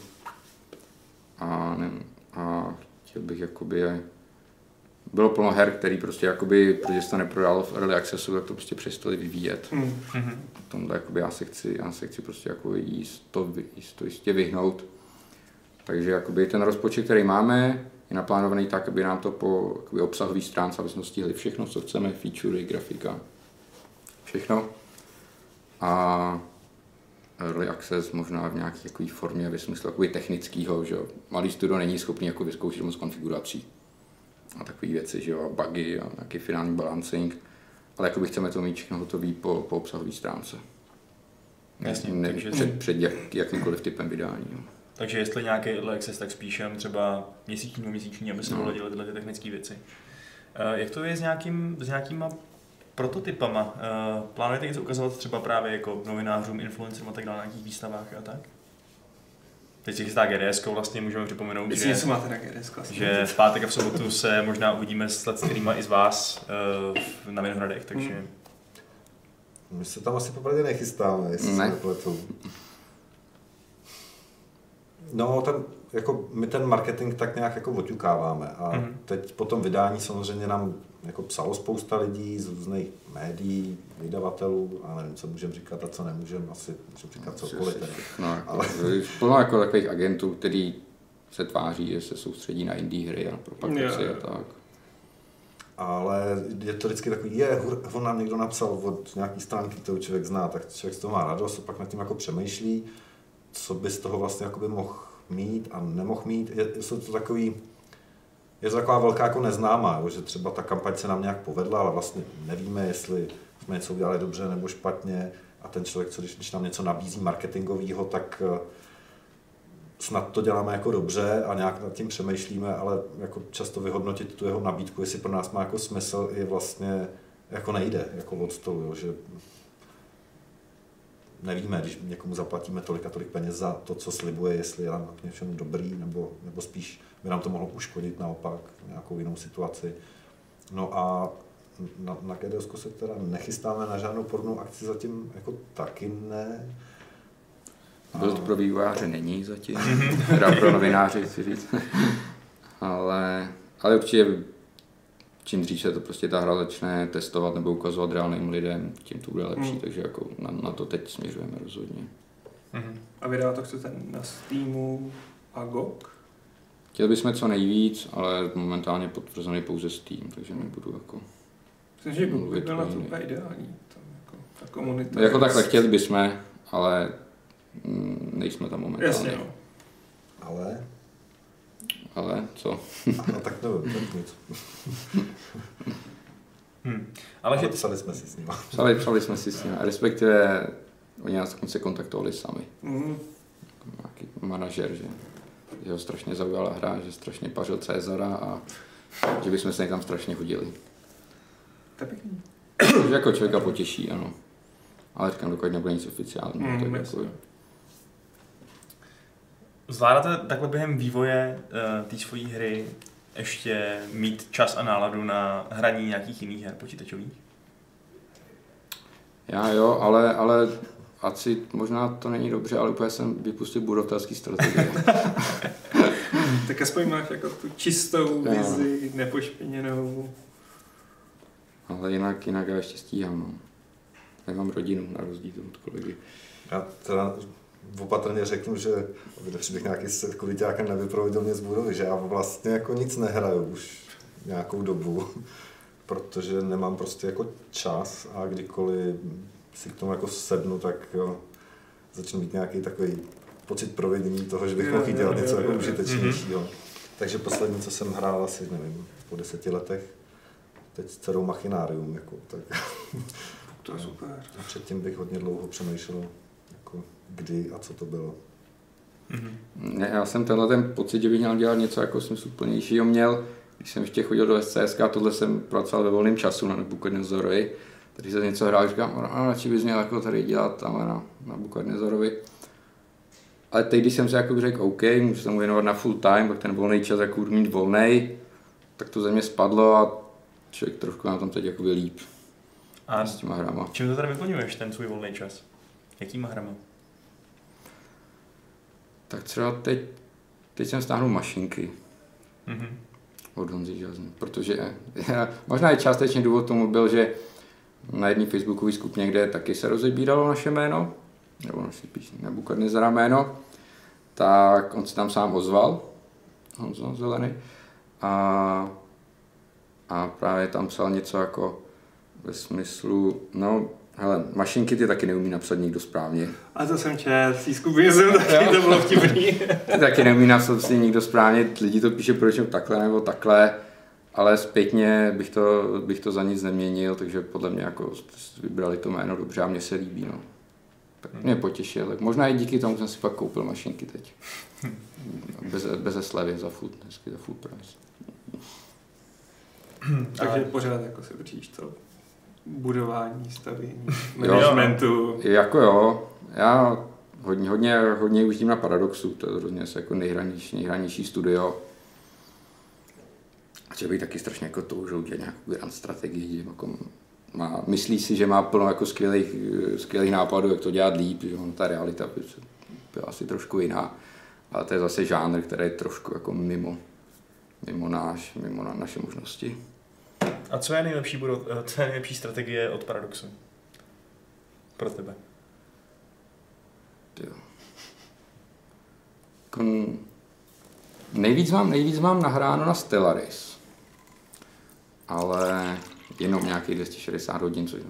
a, ne, a chtěl bych jakoby bylo plno her, který prostě jakoby, protože se to neprodalo v early accessu, tak to prostě přestali vyvíjet. Mm-hmm. Tomhle jakoby já se chci, já se chci prostě jako jíst to, jíst to jistě vyhnout. Takže jakoby ten rozpočet, který máme, je naplánovaný tak, aby nám to po jakoby, obsahový stránce, aby jsme stihli všechno, co chceme, featurey, grafika, všechno. A early access možná v nějaké formě ve smyslu technického, že malý studio není schopný jako vyzkoušet moc konfigurací a takové věci, že jo, bugy a nějaký finální balancing, ale jakoby chceme to mít všechno hotový po, po obsahové stránce. Jasně, ne, takže... před, před jak, jakýmkoliv typem vydání. Jo. Takže jestli nějaký early access, tak spíše třeba měsíční měsíční, aby se no. doladily tyhle ty technické věci. Uh, jak to je s, nějakým, s nějakýma prototypama? Uh, plánujete něco ukazovat třeba právě jako novinářům, influencerům a tak dále na nějakých výstavách a tak? Teď si chystá GDS, vlastně můžeme připomenout, že, něco máte na GDS, vlastně. že v pátek a v sobotu se možná uvidíme s kterýma i z vás uh, na Vinohradech, takže... Hmm. My se tam asi popravdě nechystáme, jestli ne. se nepletu. No, ten, jako my ten marketing tak nějak jako oťukáváme a mm. teď po tom vydání samozřejmě nám jako psalo spousta lidí z různých médií, vydavatelů, a nevím, co můžeme říkat a co nemůžeme, asi můžeme říkat cokoliv. No, jako, ale... plno jako takových agentů, který se tváří, že se soustředí na indie hry a propagaci a tak. Ale je to vždycky takový, je, on nám někdo napsal od nějaký stránky, kterou člověk zná, tak člověk z toho má radost a pak nad tím jako přemýšlí, co by z toho vlastně mohl mít a nemohl mít. Je, jsou to takový, je to taková velká jako neznámá, jo, že třeba ta kampaň se nám nějak povedla, ale vlastně nevíme, jestli jsme něco udělali dobře nebo špatně a ten člověk, co když, když nám něco nabízí marketingového, tak eh, snad to děláme jako dobře a nějak nad tím přemýšlíme, ale jako často vyhodnotit tu jeho nabídku, jestli pro nás má jako smysl, je vlastně jako nejde jako od stolu, jo, že nevíme, když někomu zaplatíme tolik a tolik peněz za to, co slibuje, jestli je nám k něčemu dobrý, nebo, nebo spíš by nám to mohlo uškodit naopak nějakou jinou situaci. No a na, na GDSku se teda nechystáme na žádnou podobnou akci zatím jako taky ne. Byl to pro vývojáře není zatím, teda pro novináře chci říct. ale, ale určitě čím dřív se to prostě ta hra začne testovat nebo ukazovat reálným lidem, tím to bude lepší, mm. takže jako na, na to teď směřujeme rozhodně. Mm. A vydá to chcete na Steamu a GOG? Chtěli bychom co nejvíc, ale momentálně potvrzený pouze Steam, takže nebudu jako... Myslím, že GOG by byl na to úplně ideální, tam jako ta komunita. Jako takhle chtěli bychom, ale mm, nejsme tam momentálně. Jasně, no. Ale ale co? no tak to tak nic. hmm. Ale, Ale že... psali jsme si s ním. Psali, psali jsme si s ním, respektive oni nás se kontaktovali sami. Mm. Nějaký manažer, že, že ho strašně zaujala hra, že strašně pařil Cezara a že bychom se někam strašně hodili. To je pěkný. že jako člověka potěší, ano. Ale říkám, dokud nebude nic oficiálního, mm, tak jako, Zvládáte takhle během vývoje uh, té svojí hry ještě mít čas a náladu na hraní nějakých jiných her počítačových? Já jo, ale, ale asi možná to není dobře, ale úplně jsem vypustil budovatelský strategie. tak aspoň máš jako tu čistou vizi, nepošpiněnou. Ale jinak, jinak já ještě stíhám. No. Já mám rodinu na rozdíl od kolegy. Já teda opatrně řeknu, že bych nějaký sekuritákem nevyprovodil mě z budovy, že já vlastně jako nic nehraju už nějakou dobu, protože nemám prostě jako čas a kdykoliv si k tomu jako sednu, tak jo, začnu mít nějaký takový pocit provedení toho, že bych mohl dělat něco jako užitečnějšího. Takže poslední, co jsem hrál asi, nevím, po deseti letech, teď s dcerou Machinárium, jako, tak... To je super. A předtím bych hodně dlouho přemýšlel, kdy a co to bylo. Mm-hmm. Ne, já jsem tenhle ten pocit, že bych měl dělat něco jako smysluplnějšího měl, když jsem ještě chodil do SCSK, tohle jsem pracoval ve volném času na Nebukadnezorovi, tady se něco hrál, říkám, no, radši bys měl jako tady dělat tam na, na Bukadnezorovi. Ale teď, když jsem si jako řekl, OK, můžu se mu věnovat na full time, pak ten volný čas jako budu mít volný, tak to ze mě spadlo a člověk trošku na tom teď jako líp. A s těma hrama. Čím to tady vyplňuješ, ten svůj volný čas? Jakýma hrama? Tak třeba teď, teď jsem stáhnul mašinky. Mm-hmm. Od Honzy Žazny, protože možná i částečně důvod tomu byl, že na jedné facebookové skupině, kde taky se rozebíralo naše jméno, nebo naše spíš Nebukadnezara jméno, tak on se tam sám ozval, Honzo Zelený, a, a právě tam psal něco jako ve smyslu, no Hele, mašinky ty taky neumí napsat nikdo správně. A to jsem v skupině jsem taky, jo. to bylo vtipný. ty taky neumí napsat prostě nikdo správně, lidi to píše proč takhle nebo takhle, ale zpětně bych to, bych to za nic neměnil, takže podle mě jako vybrali to jméno dobře a mně se líbí. No. Tak mě potěšil. Tak možná i díky tomu jsem si pak koupil mašinky teď. Bez, bez slevy za full, hezky za full price. Takže pořád jako si držíš to budování, stavění, managementu. Jako jo, já hodně, hodně, hodně užím na Paradoxu, to je hrozně jako nejhranější, nejhranější studio. A bych taky strašně jako toužil dělat nějakou grand strategii, jako má, myslí si, že má plno jako skvělých, skvělých nápadů, jak to dělat líp, že on, ta realita by byla asi trošku jiná. Ale to je zase žánr, který je trošku jako mimo, mimo, náš, mimo na naše možnosti. A co je nejlepší, budou, eh, co je nejlepší strategie od Paradoxu? Pro tebe. Jo. Kon... Nejvíc mám, nejvíc mám nahráno na Stellaris. Ale jenom nějakých 260 hodin, což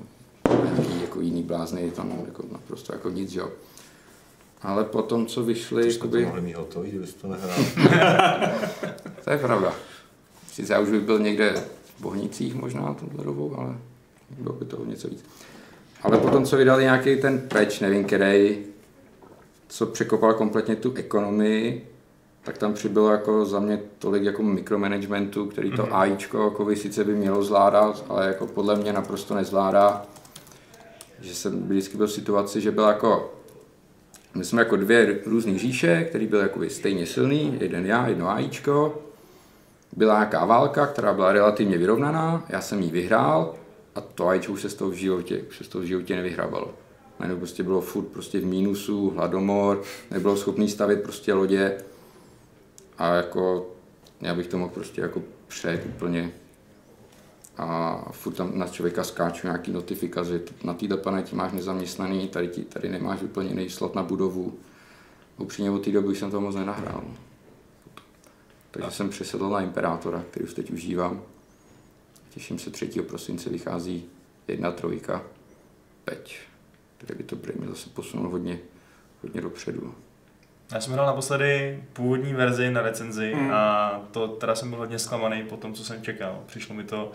nějaký jako jiný blázny je tam jako naprosto jako nic, jo. Ale potom, co vyšly... Trošku jakoby... to mohli mít hotový, kdybys to nehrál. to je pravda. Sice já už bych byl někde Bohnicích možná tuhle dobou, ale bylo by toho něco víc. Ale potom, co vydali nějaký ten preč, nevím který, co překopal kompletně tu ekonomii, tak tam přibylo jako za mě tolik jako mikromanagementu, který to mm-hmm. AIčko jako by sice by mělo zvládat, ale jako podle mě naprosto nezvládá. Že jsem vždycky byl v situaci, že byl jako my jsme jako dvě různé říše, který byl jako stejně silný, jeden já, jedno AIčko, byla nějaká válka, která byla relativně vyrovnaná, já jsem ji vyhrál a to ajčo už se z toho v životě, už se z toho v životě nevyhrávalo. Najednou prostě bylo furt prostě v mínusu, hladomor, nebylo schopný stavět prostě lodě a jako já bych to mohl prostě jako přejet úplně a furt tam na člověka skáču nějaký notifikace, na této planetě máš nezaměstnaný, tady, ti, tady nemáš vyplněný slot na budovu. Upřímně od té doby jsem to moc nenahrál. Takže jsem přesedl na Imperátora, který už teď užívám. Těším se 3. prosince vychází jedna trojka, peč. Takže by to mě zase posunul hodně, hodně dopředu. Já jsem hrál naposledy původní verzi na recenzi Mm. a to teda jsem byl hodně zklamaný po tom, co jsem čekal. Přišlo mi to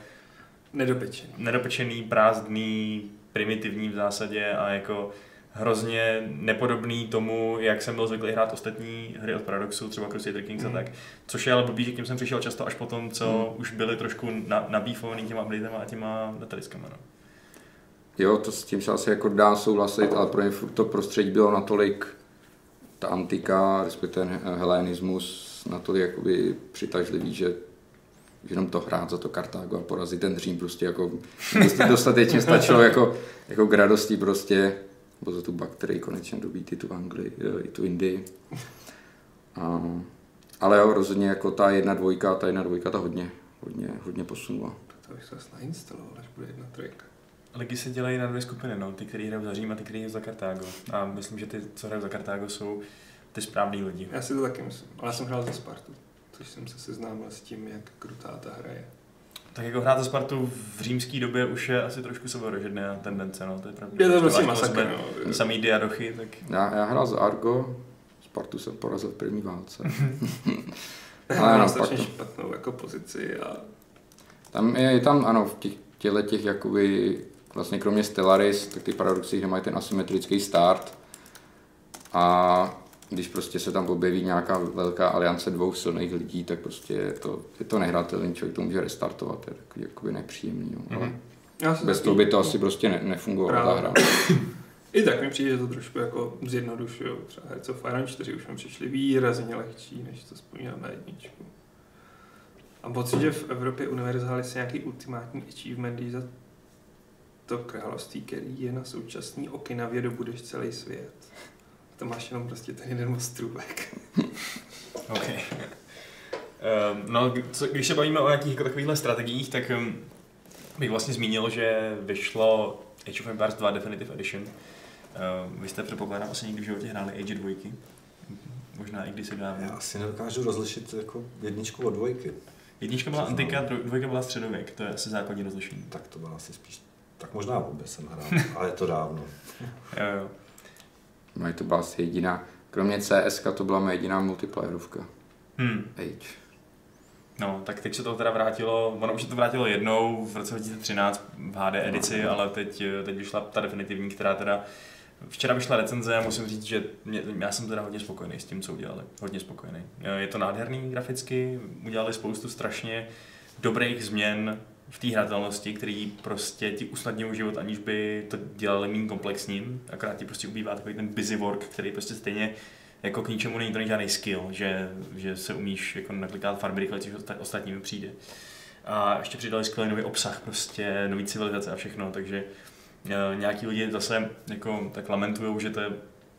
Nedopečený. nedopečený, prázdný, primitivní v zásadě a jako hrozně nepodobný tomu, jak jsem byl zvyklý hrát ostatní hry od Paradoxu, třeba Crusader Kings Mm. a tak. Což je ale blbý, že k těm jsem přišel často až po tom, co Mm. už byly trošku na, nabífovaný těma updatema a těma datadiskama. No. Jo, to s tím se asi jako dá souhlasit, ale pro mě furt to prostředí bylo natolik ta antika, respektive helenismus, natolik jakoby přitažlivý, že jenom to hrát za to Kartágo a porazit ten Řím prostě jako dost- dostatečně stačilo jako, jako k radosti prostě, nebo za tu bakterii konečně dobít i tu Anglii, jo, i tu Indii. A, ale jo, rozhodně jako ta jedna dvojka, ta jedna dvojka ta hodně, hodně, hodně posunula. To bych asi nainstaloval, až bude jedna trojka. Ligy se dělají na dvě skupiny, no. ty, kteří hrajou za Řím a ty, kteří hrajou za Kartágo. A myslím, že ty, co hrajou za Kartágo, jsou ty správní lidi. Já si to taky myslím, ale já jsem hrál za Spartu, což jsem se seznámil s tím, jak krutá ta hra je. Tak jako hrát za Spartu v římské době už je asi trošku sebevražedná tendence, no, to je pravda. Je to prostě masakr, no. Samý diadochy, tak Já, já hrál za Argo, Spartu jsem porazil v první válce. Já Ale mám no, strašně špatnou jako pozici a Tam je, je tam, ano, v těch, těchto těch jakoby, vlastně kromě Stellaris, tak ty paradoxy, že mají ten asymetrický start a když prostě se tam objeví nějaká velká aliance dvou silných lidí, tak prostě je to, je to nehratelný, člověk to může restartovat, to je takový jakoby nepříjemný, ale já si bez toho by to asi prostě ne, nefungovalo ta hra. I tak mi přijde, že to trošku jako zjednodušují. Třeba Hearts of Iron 4 už mi přišly výrazně lehčí, než to vzpomínám na jedničku. A pocit, že v Evropě univerzális je nějaký ultimátní achievement, když za to království, který je na současný Okinavě, dobudeš celý svět. To máš jenom prostě ten jeden ostrůvek. OK. Um, no, co, když se bavíme o nějakých jako takovýchhle strategiích, tak um, bych vlastně zmínil, že vyšlo Age of Empires 2 Definitive Edition. Um, vy jste předpokládám asi někdy v životě hráli Age 2. Možná i kdysi dávno. Já asi nedokážu rozlišit jako jedničku od dvojky. Jednička byla antika, dvoj- dvojka byla středověk, to je asi základní rozlišení. Tak to byla asi spíš... Tak možná obě jsem hrál, ale je to dávno. Jo, jo. No, to byla asi jediná, kromě CS, to byla moje jediná multiplayerovka. Hmm. Age. No, tak teď se to teda vrátilo, ono už se to vrátilo jednou v roce 2013 v HD edici, ale teď, teď vyšla ta definitivní, která teda Včera vyšla recenze a musím říct, že mě, já jsem teda hodně spokojený s tím, co udělali. Hodně spokojený. Je to nádherný graficky, udělali spoustu strašně dobrých změn v té hratelnosti, který prostě ti usnadňují život, aniž by to dělali méně komplexním. Akorát ti prostě ubývá takový ten busy work, který prostě stejně jako k ničemu není to není žádný skill, že, že se umíš jako naklikat farby rychle, což osta- ostatním přijde. A ještě přidali skvělý nový obsah, prostě nový civilizace a všechno, takže eh, nějaký lidi zase jako tak lamentují, že to je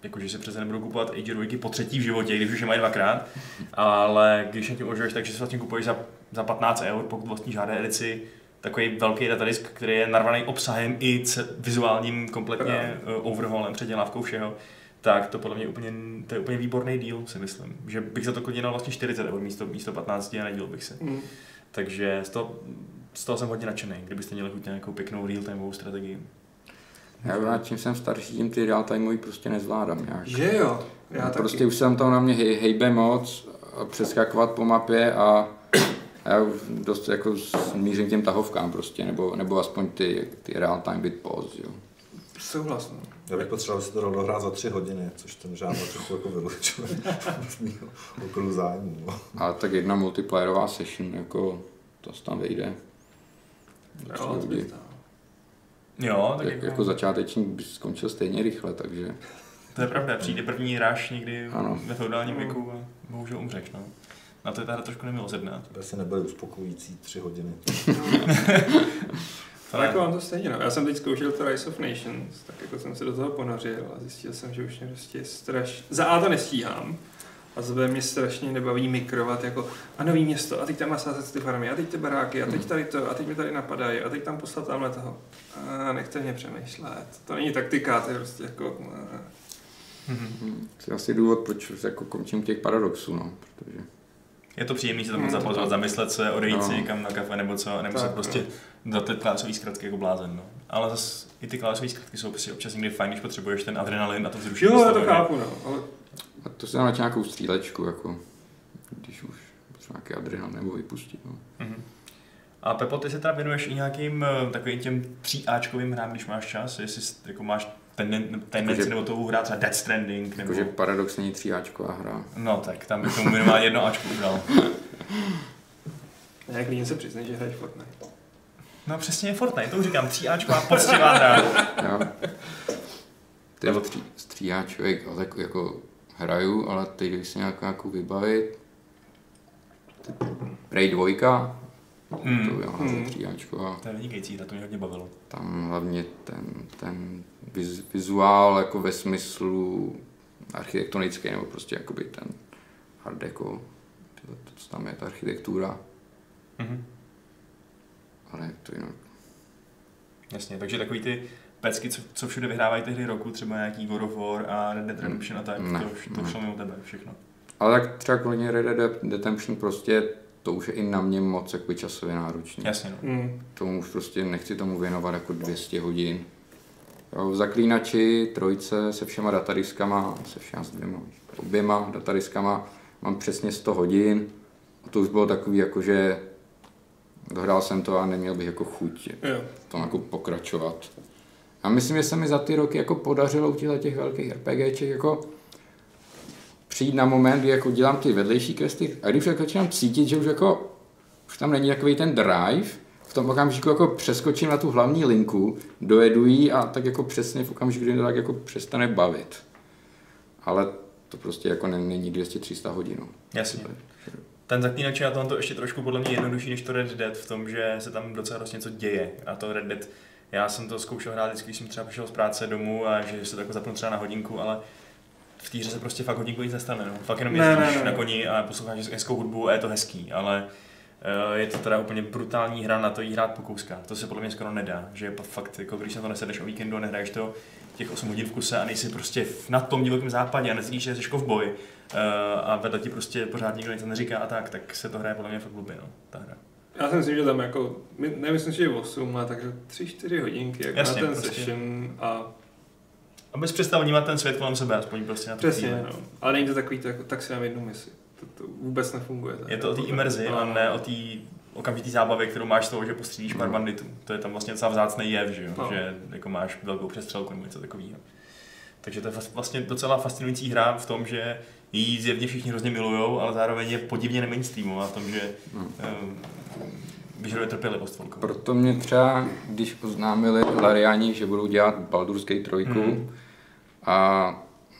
jako, že si přece nebudou kupovat Age 2 po třetí v životě, když už je mají dvakrát, ale když na tím uvažuješ, takže si vlastně kupuješ za, za 15 eur, pokud vlastní žádné edici, takový velký datadisk, který je narvaný obsahem i c- vizuálním kompletně uh, overhaulem, předělávkou všeho, tak to podle mě úplně, to je úplně výborný deal, si myslím. Že bych za to klidně dal vlastně 40 eur místo, místo 15 a nedělal bych se. Mm. Takže z toho, z toho jsem hodně nadšený, kdybyste měli chuť na nějakou pěknou real-timeovou strategii. Já vím, čím jsem starší, tím ty real timeový prostě nezvládám nějak. Že jo, já taky. prostě už jsem tam na mě hej, hejbe moc, a přeskakovat po mapě a já už dost jako mířím k těm tahovkám prostě, nebo, nebo aspoň ty, ty real time bit pause, jo. Souhlas, no. Já bych potřeboval si to dohrát za tři hodiny, což ten žádný trochu jako vylučuje z mýho okruhu zájmu. No. Ale tak jedna multiplayerová session, jako to se tam vejde. Jo, to bych dal. Jo, tak Jak, jako, jako začátečník by skončil stejně rychle, takže to je pravda, přijde první ráž někdy Ano. ve feudálním věku a bohužel umřeš. No. Na to je ta hra trošku nemilosrdná. To asi nebyly uspokojící tři hodiny. Ale jako mám to stejně, no. Já jsem teď zkoušel to Rise of Nations, tak jako jsem se do toho ponořil a zjistil jsem, že už mě prostě straš... Za A to nestíhám, a za B mě strašně nebaví mikrovat jako a nový město, a teď tam má sázet ty farmy, a teď ty baráky, a teď tady to, a teď mi tady napadají, a teď tam poslat tamhle toho. A nechte mě přemýšlet. To není taktika, to je prostě jako... Mm-hmm. To je asi důvod, proč jako končím těch paradoxů, no, protože... Je to příjemný se tam mm, zapozvat, zamyslet se, odejít no. si někam na kafe nebo co, nebo tak, se prostě no. dát ty klásové zkratky jako blázen. No. Ale zase i ty klásové zkratky jsou prostě občas někdy fajn, když potřebuješ ten adrenalin a to vzrušení. Jo, já to chápu, no. Ale a to se dá na nějakou střílečku, jako, když už nějaký adrenal nebo vypustit. No. Mm-hmm. A Pepo, ty se teda věnuješ i nějakým eh, takovým těm tříáčkovým hrám, když máš čas, jestli jako máš ten, tendenci nebo tou hrát třeba Dead Stranding. Nebo... Jakože paradox není tříáčková hra. No tak tam bych tomu minimálně jedno Ačko udal. Ne, klidně se přiznej, že hraješ Fortnite. No přesně je Fortnite, to už říkám, tříáčková poctivá hra. jo. Ty nebo tří, stříáčovek, jako, jako hraju, ale teď když si nějakou jako vybavit, Prey 2, hmm. to je hmm. tříáčko. A to je vynikající, to mě hodně bavilo. Tam hlavně ten, ten viz, vizuál jako ve smyslu architektonický, nebo prostě jakoby ten art deco, co tam je, ta architektura. Mm-hmm. Ale to jinak. Jasně, takže takový ty pecky, co, co všude vyhrávají ty hry roku, třeba nějaký God of War a Red Dead Redemption a tak, ne, to, to šlo mimo tebe všechno. Ale tak třeba kromě Red Dead Redemption prostě to už je i na mě moc jako časově náročné. Jasně, no. Mm. Tomu už prostě nechci tomu věnovat jako 200 hodin. V Zaklínači trojce se všema datadiskama, se všema s dvěma, oběma datadiskama mám přesně 100 hodin. A to už bylo takový jako, že dohrál jsem to a neměl bych jako chuť to jako pokračovat. A myslím, že se mi za ty roky jako podařilo u těch velkých RPGček jako přijít na moment, kdy jako dělám ty vedlejší questy a když jako začínám cítit, že už jako už tam není takový ten drive, tom okamžiku jako přeskočím na tu hlavní linku, dojedu ji a tak jako přesně v okamžiku, kdy to tak jako přestane bavit. Ale to prostě jako není 200-300 hodin. No. Jasně. Ten zaklínač je na tom to ještě trošku podle mě jednodušší než to Red Dead v tom, že se tam docela dost něco děje. A to Red Dead já jsem to zkoušel hrát vždycky, když jsem třeba přišel z práce domů a že se to jako zapnu třeba na hodinku, ale v té hře se prostě fakt hodinku nic nestane. No. Fakt jenom jezdíš ne, ne, ne. na koni a posloucháš hezkou hudbu a je to hezký, ale je to teda úplně brutální hra na to jí hrát po kouskách. To se podle mě skoro nedá, že je fakt, jako když se to nesedeš o víkendu a nehraješ to těch 8 hodin v kuse a nejsi prostě na tom divokém západě a necítíš, že jsi kovboj uh, a vedle ti prostě pořád nikdo nic neříká a tak, tak se to hraje podle mě fakt blbě, no, ta hra. Já si myslím, že tam jako, nemyslím si, že 8, ale takže 3-4 hodinky jako Jasně, na ten prostě. session a Abys přestal vnímat ten svět kolem sebe, aspoň prostě na Přesně, no. Ale není to takový, to, jako, tak si dám jednu misi. To, to vůbec nefunguje. Tak. Je to o té imerzi, a ne o té okamžitý zábavě, kterou máš z toho, že postřílíš pár no. banditů. To je tam vlastně docela vzácný jev, že, jo? No. že jako máš velkou přestřelku nebo něco takového. Takže to je vlastně docela fascinující hra v tom, že ji zjevně všichni hrozně milujou, ale zároveň je podivně nemainstreamová v tom, že no. um, vyžaduje trpělivost velkou. Proto mě třeba, když oznámili Lariani, že budou dělat Baldur's Gate 3, mm. a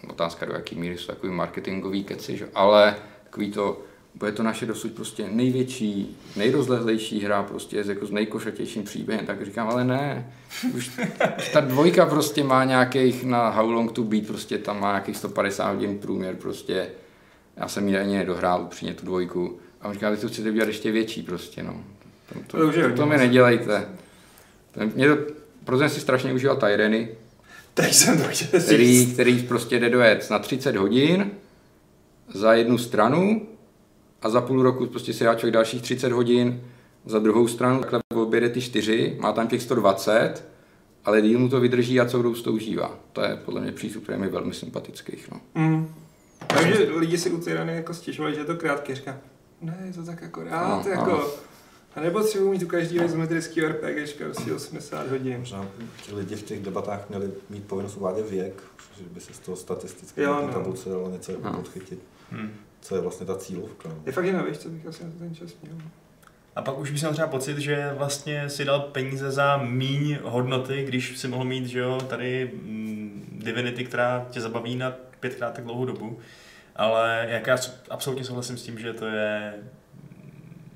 otázka do jaký míry jsou takový marketingový keci, že? ale takový to, bude to naše dosud prostě největší, nejrozlehlejší hra prostě s, jako s nejkošatějším příběhem, tak říkám, ale ne, už, už ta dvojka prostě má nějakých na How Long to Beat, prostě tam má nějakých 150 hodin průměr, prostě já jsem ji ani nedohrál upřímně tu dvojku a on říká, vy to chcete udělat ještě větší prostě, no. To, to, to, to, to mi nedělejte. Mě to, proto jsem si strašně užíval Tyreny, Teď jsem to chtěl říct. Který, který prostě jde dojet na 30 hodin za jednu stranu a za půl roku prostě si dá člověk dalších 30 hodin za druhou stranu, takhle objede ty čtyři, má tam těch 120, ale díl mu to vydrží a co budou to užívá. To je podle mě přístup, který je mi velmi sympatický. No. Mm. Takže lidi si u Tyrany jako stěžovali, že je to krátký, říká, ne, je to tak jako rád, no, jako... No a nebo třeba mít u každého izometrického RPGčka prostě 80 hodin. Možná ti lidi v těch debatách měli mít povinnost uvádět věk, že by se z toho statisticky jo, no. tabulce dalo něco no. podchytit. Hmm. Co je vlastně ta cílovka. No. Je fakt jen na co bych asi na to ten čas měl. A pak už bys měl třeba pocit, že vlastně si dal peníze za míň hodnoty, když si mohl mít, že jo, tady mm, Divinity, která tě zabaví na pětkrát tak dlouhou dobu. ale jak já absolutně souhlasím s tím, že to je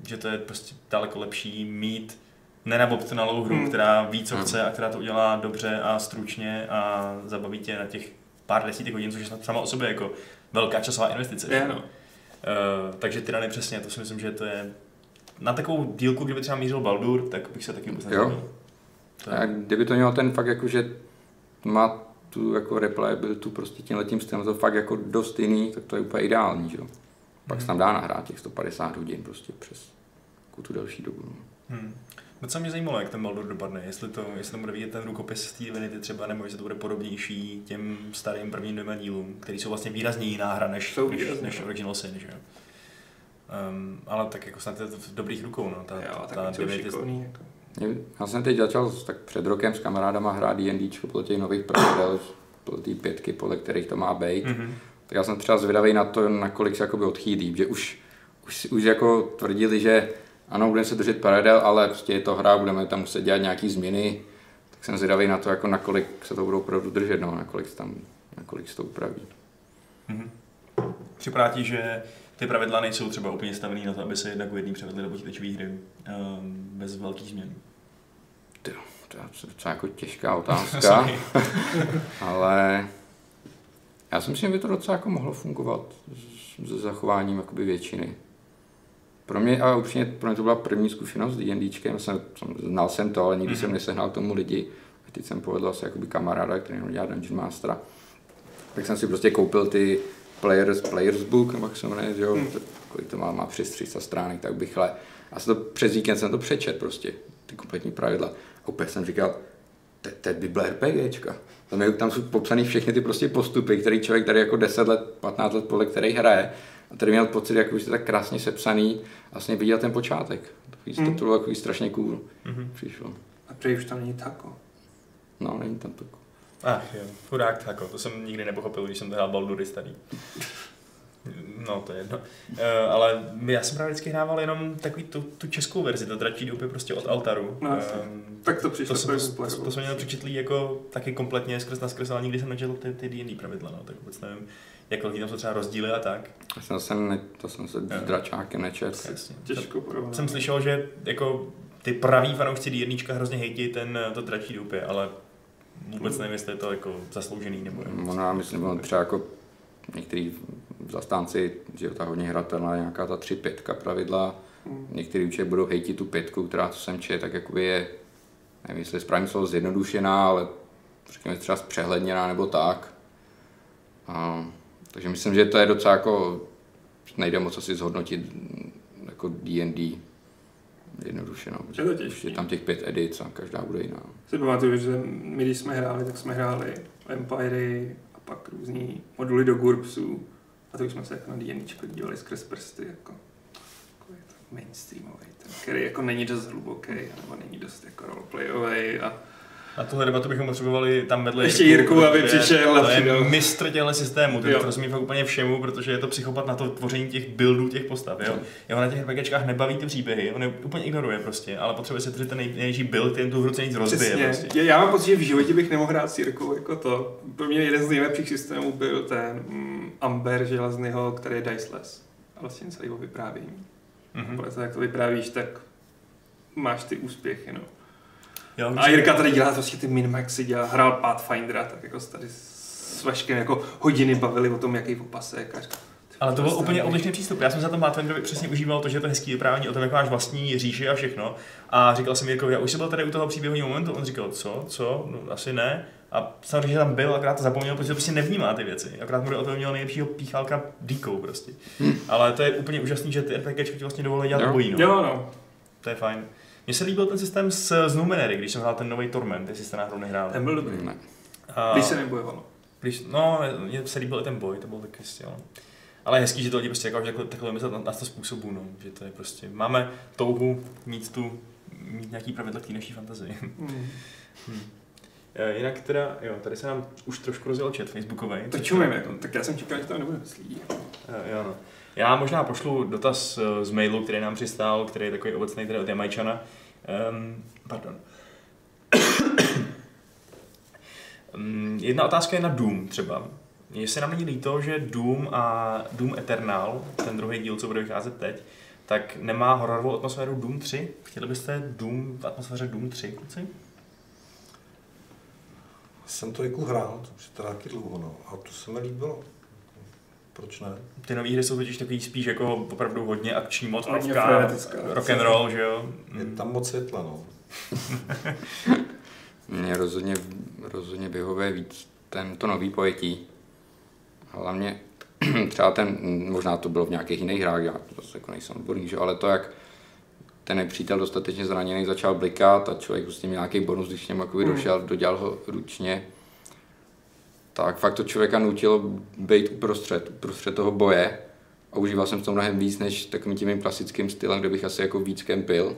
že to je prostě daleko lepší mít nenabobtnalou hru, hmm. která ví, co hmm. chce a která to udělá dobře a stručně a zabaví tě na těch pár desítek hodin, což je sama o sobě jako velká časová investice. Je, no. uh, takže Tyrany přesně, to si myslím, že to je na takovou dílku, kdyby třeba mířil Baldur, tak bych se taky vůbec nezabil. A kdyby to mělo ten fakt jako, že má tu jako replayabilitu prostě tím letím stylem, to fakt jako dost jiný, tak to je úplně ideální, že jo. Pak hmm. se tam dá nahrát těch 150 hodin prostě přes tu delší dobu. No. Hmm. Co mě zajímalo, jak ten Baldur dopadne, jestli to, jestli to bude vidět ten rukopis z té Divinity třeba, nebo jestli to bude podobnější těm starým prvním dvěma dílům, který jsou vlastně výrazně jiná hra než, než, než Original Sin, že jo. Um, ale tak jako snad je to v dobrých rukou, no. Ta, jo, ta, ta Divinity, šikovný, jako. Já jsem teď začal tak před rokem s kamarádama hrát D&D podle těch nových pravidel, podle té pětky, podle kterých to má být. Mm-hmm. Tak já jsem třeba zvědavý na to, nakolik se jakoby odchýlí, že už, už, už jako tvrdili, že ano, budeme se držet pravidel, ale prostě je to hra, budeme tam muset dělat nějaké změny, tak jsem zvědavý na to, jako nakolik se to budou opravdu držet, no, nakolik, tam, nakolik se to upraví. Mm-hmm. Připadá ti, že ty pravidla nejsou třeba úplně stavený na to, aby se jednak jedný převedly do počítačové hry um, bez velkých změn? To, to je docela jako těžká otázka, ale já si myslím, že by to docela jako mohlo fungovat se zachováním jakoby většiny. Pro mě, a upřímně, pro mě to byla první zkušenost s D&Dčkem, jsem, jsem, znal jsem to, ale nikdy mm-hmm. jsem nesehnal k tomu lidi. A teď jsem povedl asi jakoby kamaráda, který jenom dělá Dungeon Mastera. Tak jsem si prostě koupil ty Players, Players Book, nebo jak se jmenuje, jo, hmm. kolik to má, má přes 300 stránek, tak bych le. A jsem to, přes víkend jsem to přečet prostě, ty kompletní pravidla. A úplně jsem říkal, to je Bible RPGčka. Tam, je, tam jsou popsané všechny ty prostě postupy, které člověk tady jako 10 let, 15 let podle který hraje. A tady měl pocit, jako už je tak krásně sepsaný, vlastně viděl ten počátek. To, mm. to bylo takový strašně cool. Mm-hmm. Přišlo. A prej už tam není tako. No, není tam tako. Ach jo, chudák tako, to jsem nikdy nepochopil, když jsem to hrál Baldury starý. No, to je jedno. Uh, ale já jsem právě vždycky hrával jenom takový tu, tu českou verzi, to dračí doupě prostě od Altaru. No, um, tak to přišlo. To, jsem, to, to, to, jsem měl přečetlý jako taky kompletně skrz na skrz, ale nikdy jsem nečetl ty, ty D&D pravidla, no, tak vůbec nevím, jak velký tam jsou třeba rozdíly a tak. Já jsem se, ne, to jsem se s dračákem nečet. Těžko porovnat. Jsem slyšel, že jako ty praví fanoušci D&Dčka hrozně hejtí ten, to dračí doupě, ale vůbec nevím, jestli je to jako zasloužený nebo je. Ono, já myslím, že třeba jako některý zastánci, že je to hodně hratelná, nějaká ta tři pětka pravidla, hmm. některý určitě budou hejtit tu pětku, která co jsem čet, tak jakoby je, nevím, jestli je správně slovo zjednodušená, ale řekněme třeba zpřehledněná nebo tak. A, takže myslím, že to je docela jako, nejde moc asi zhodnotit jako D&D jednoduše. No, je to. Je tam těch pět edic a každá bude jiná. Si pamatuju, že my když jsme hráli, tak jsme hráli Empire a pak různý moduly do GURPSů a to už jsme se jako na D&D dívali skrz prsty, jako, jako je to mainstreamový, ten, který jako není dost hluboký, nebo není dost jako roleplayový a na tuhle debatu bychom potřebovali tam vedle Ještě Jirku, aby přišel. To je mistr těchto systémů, ten rozumí fakt úplně všemu, protože je to psychopat na to tvoření těch buildů těch postav. Jo? Jeho na těch RPGčkách nebaví ty příběhy, on je úplně ignoruje prostě, ale potřebuje se tvořit ten nejnější build, ten tu hru cenit rozbije. Prostě. Já mám pocit, že v životě bych nemohl hrát s Jirkou jako to. Pro mě jeden z nejlepších systémů byl ten mm, Amber železného, který je diceless. A vlastně celý o vyprávění. Mm-hmm. Toho, jak to vyprávíš, tak máš ty úspěchy. No. Jo, a Jirka tady dělá prostě ty minmaxy, dělá, hrál Pathfindera, tak jako tady s Vaškem jako hodiny bavili o tom, jaký opasek. A ale to byl úplně odlišný přístup. Já jsem za to Pathfinderovi přesně užíval to, že je to hezký vyprávění o tom, jak máš vlastní říši a všechno. A říkal jsem Jirko, já už jsem byl tady u toho příběhového momentu. On říkal, co, co, no, asi ne. A samozřejmě, že tam byl, akorát to zapomněl, protože prostě nevnímá ty věci. Akorát mu o tom měl nejlepšího píchálka díkou prostě. Hmm. Ale to je úplně úžasný, že ty RPGčky ti vlastně dovolí dělat obojí. No. Jo, no. To je fajn. Mně se líbil ten systém s, z Numenery, když jsem hrál ten nový Torment, jestli jste náhodou nehrál. Ten byl dobrý. Ne. A, když se nebojovalo. Když, no, mně se líbil i ten boj, to byl taky jo. Ale je hezký, že to lidi prostě jako, že takhle myslet na, na to způsobu, no. že to je prostě, máme touhu mít tu, mít nějaký pravidla k té naší fantazii. Mm. hmm. Jinak teda, jo, tady se nám už trošku rozjel chat facebookový. To čumím, jako, tak já jsem čekal, že to nebude myslí. Jo, no. Já možná pošlu dotaz eh, z mailu, který nám přistál, který je takový obecný tedy od Jamajčana. Um, pardon. um, jedna otázka je na Doom třeba. jestli nám není líto, že Doom a Doom Eternal, ten druhý díl, co bude vycházet teď, tak nemá hororovou atmosféru Doom 3. Chtěli byste Doom v atmosféře Doom 3, kluci? Jsem to jako hrál, to už je teda dlouho, no. A to se mi líbilo. Proč ne? Ty nové hry jsou totiž takový spíš jako opravdu hodně akční moc, frenetická. rock and roll, že jo? Je tam moc světla, no. Mně rozhodně, rozhodně vyhovuje víc ten, to nový pojetí. Hlavně třeba ten, možná to bylo v nějakých jiných hrách, já to zase jako nejsem odborný, že? ale to, jak ten nepřítel dostatečně zraněný začal blikat a člověk prostě měl nějaký bonus, když k němu jakoby Hmm. došel, dodělal ho ručně, tak fakt to člověka nutilo být uprostřed, uprostřed toho boje a užíval jsem to mnohem víc než takovým tím mým klasickým stylem, kde bych asi jako víc kempil.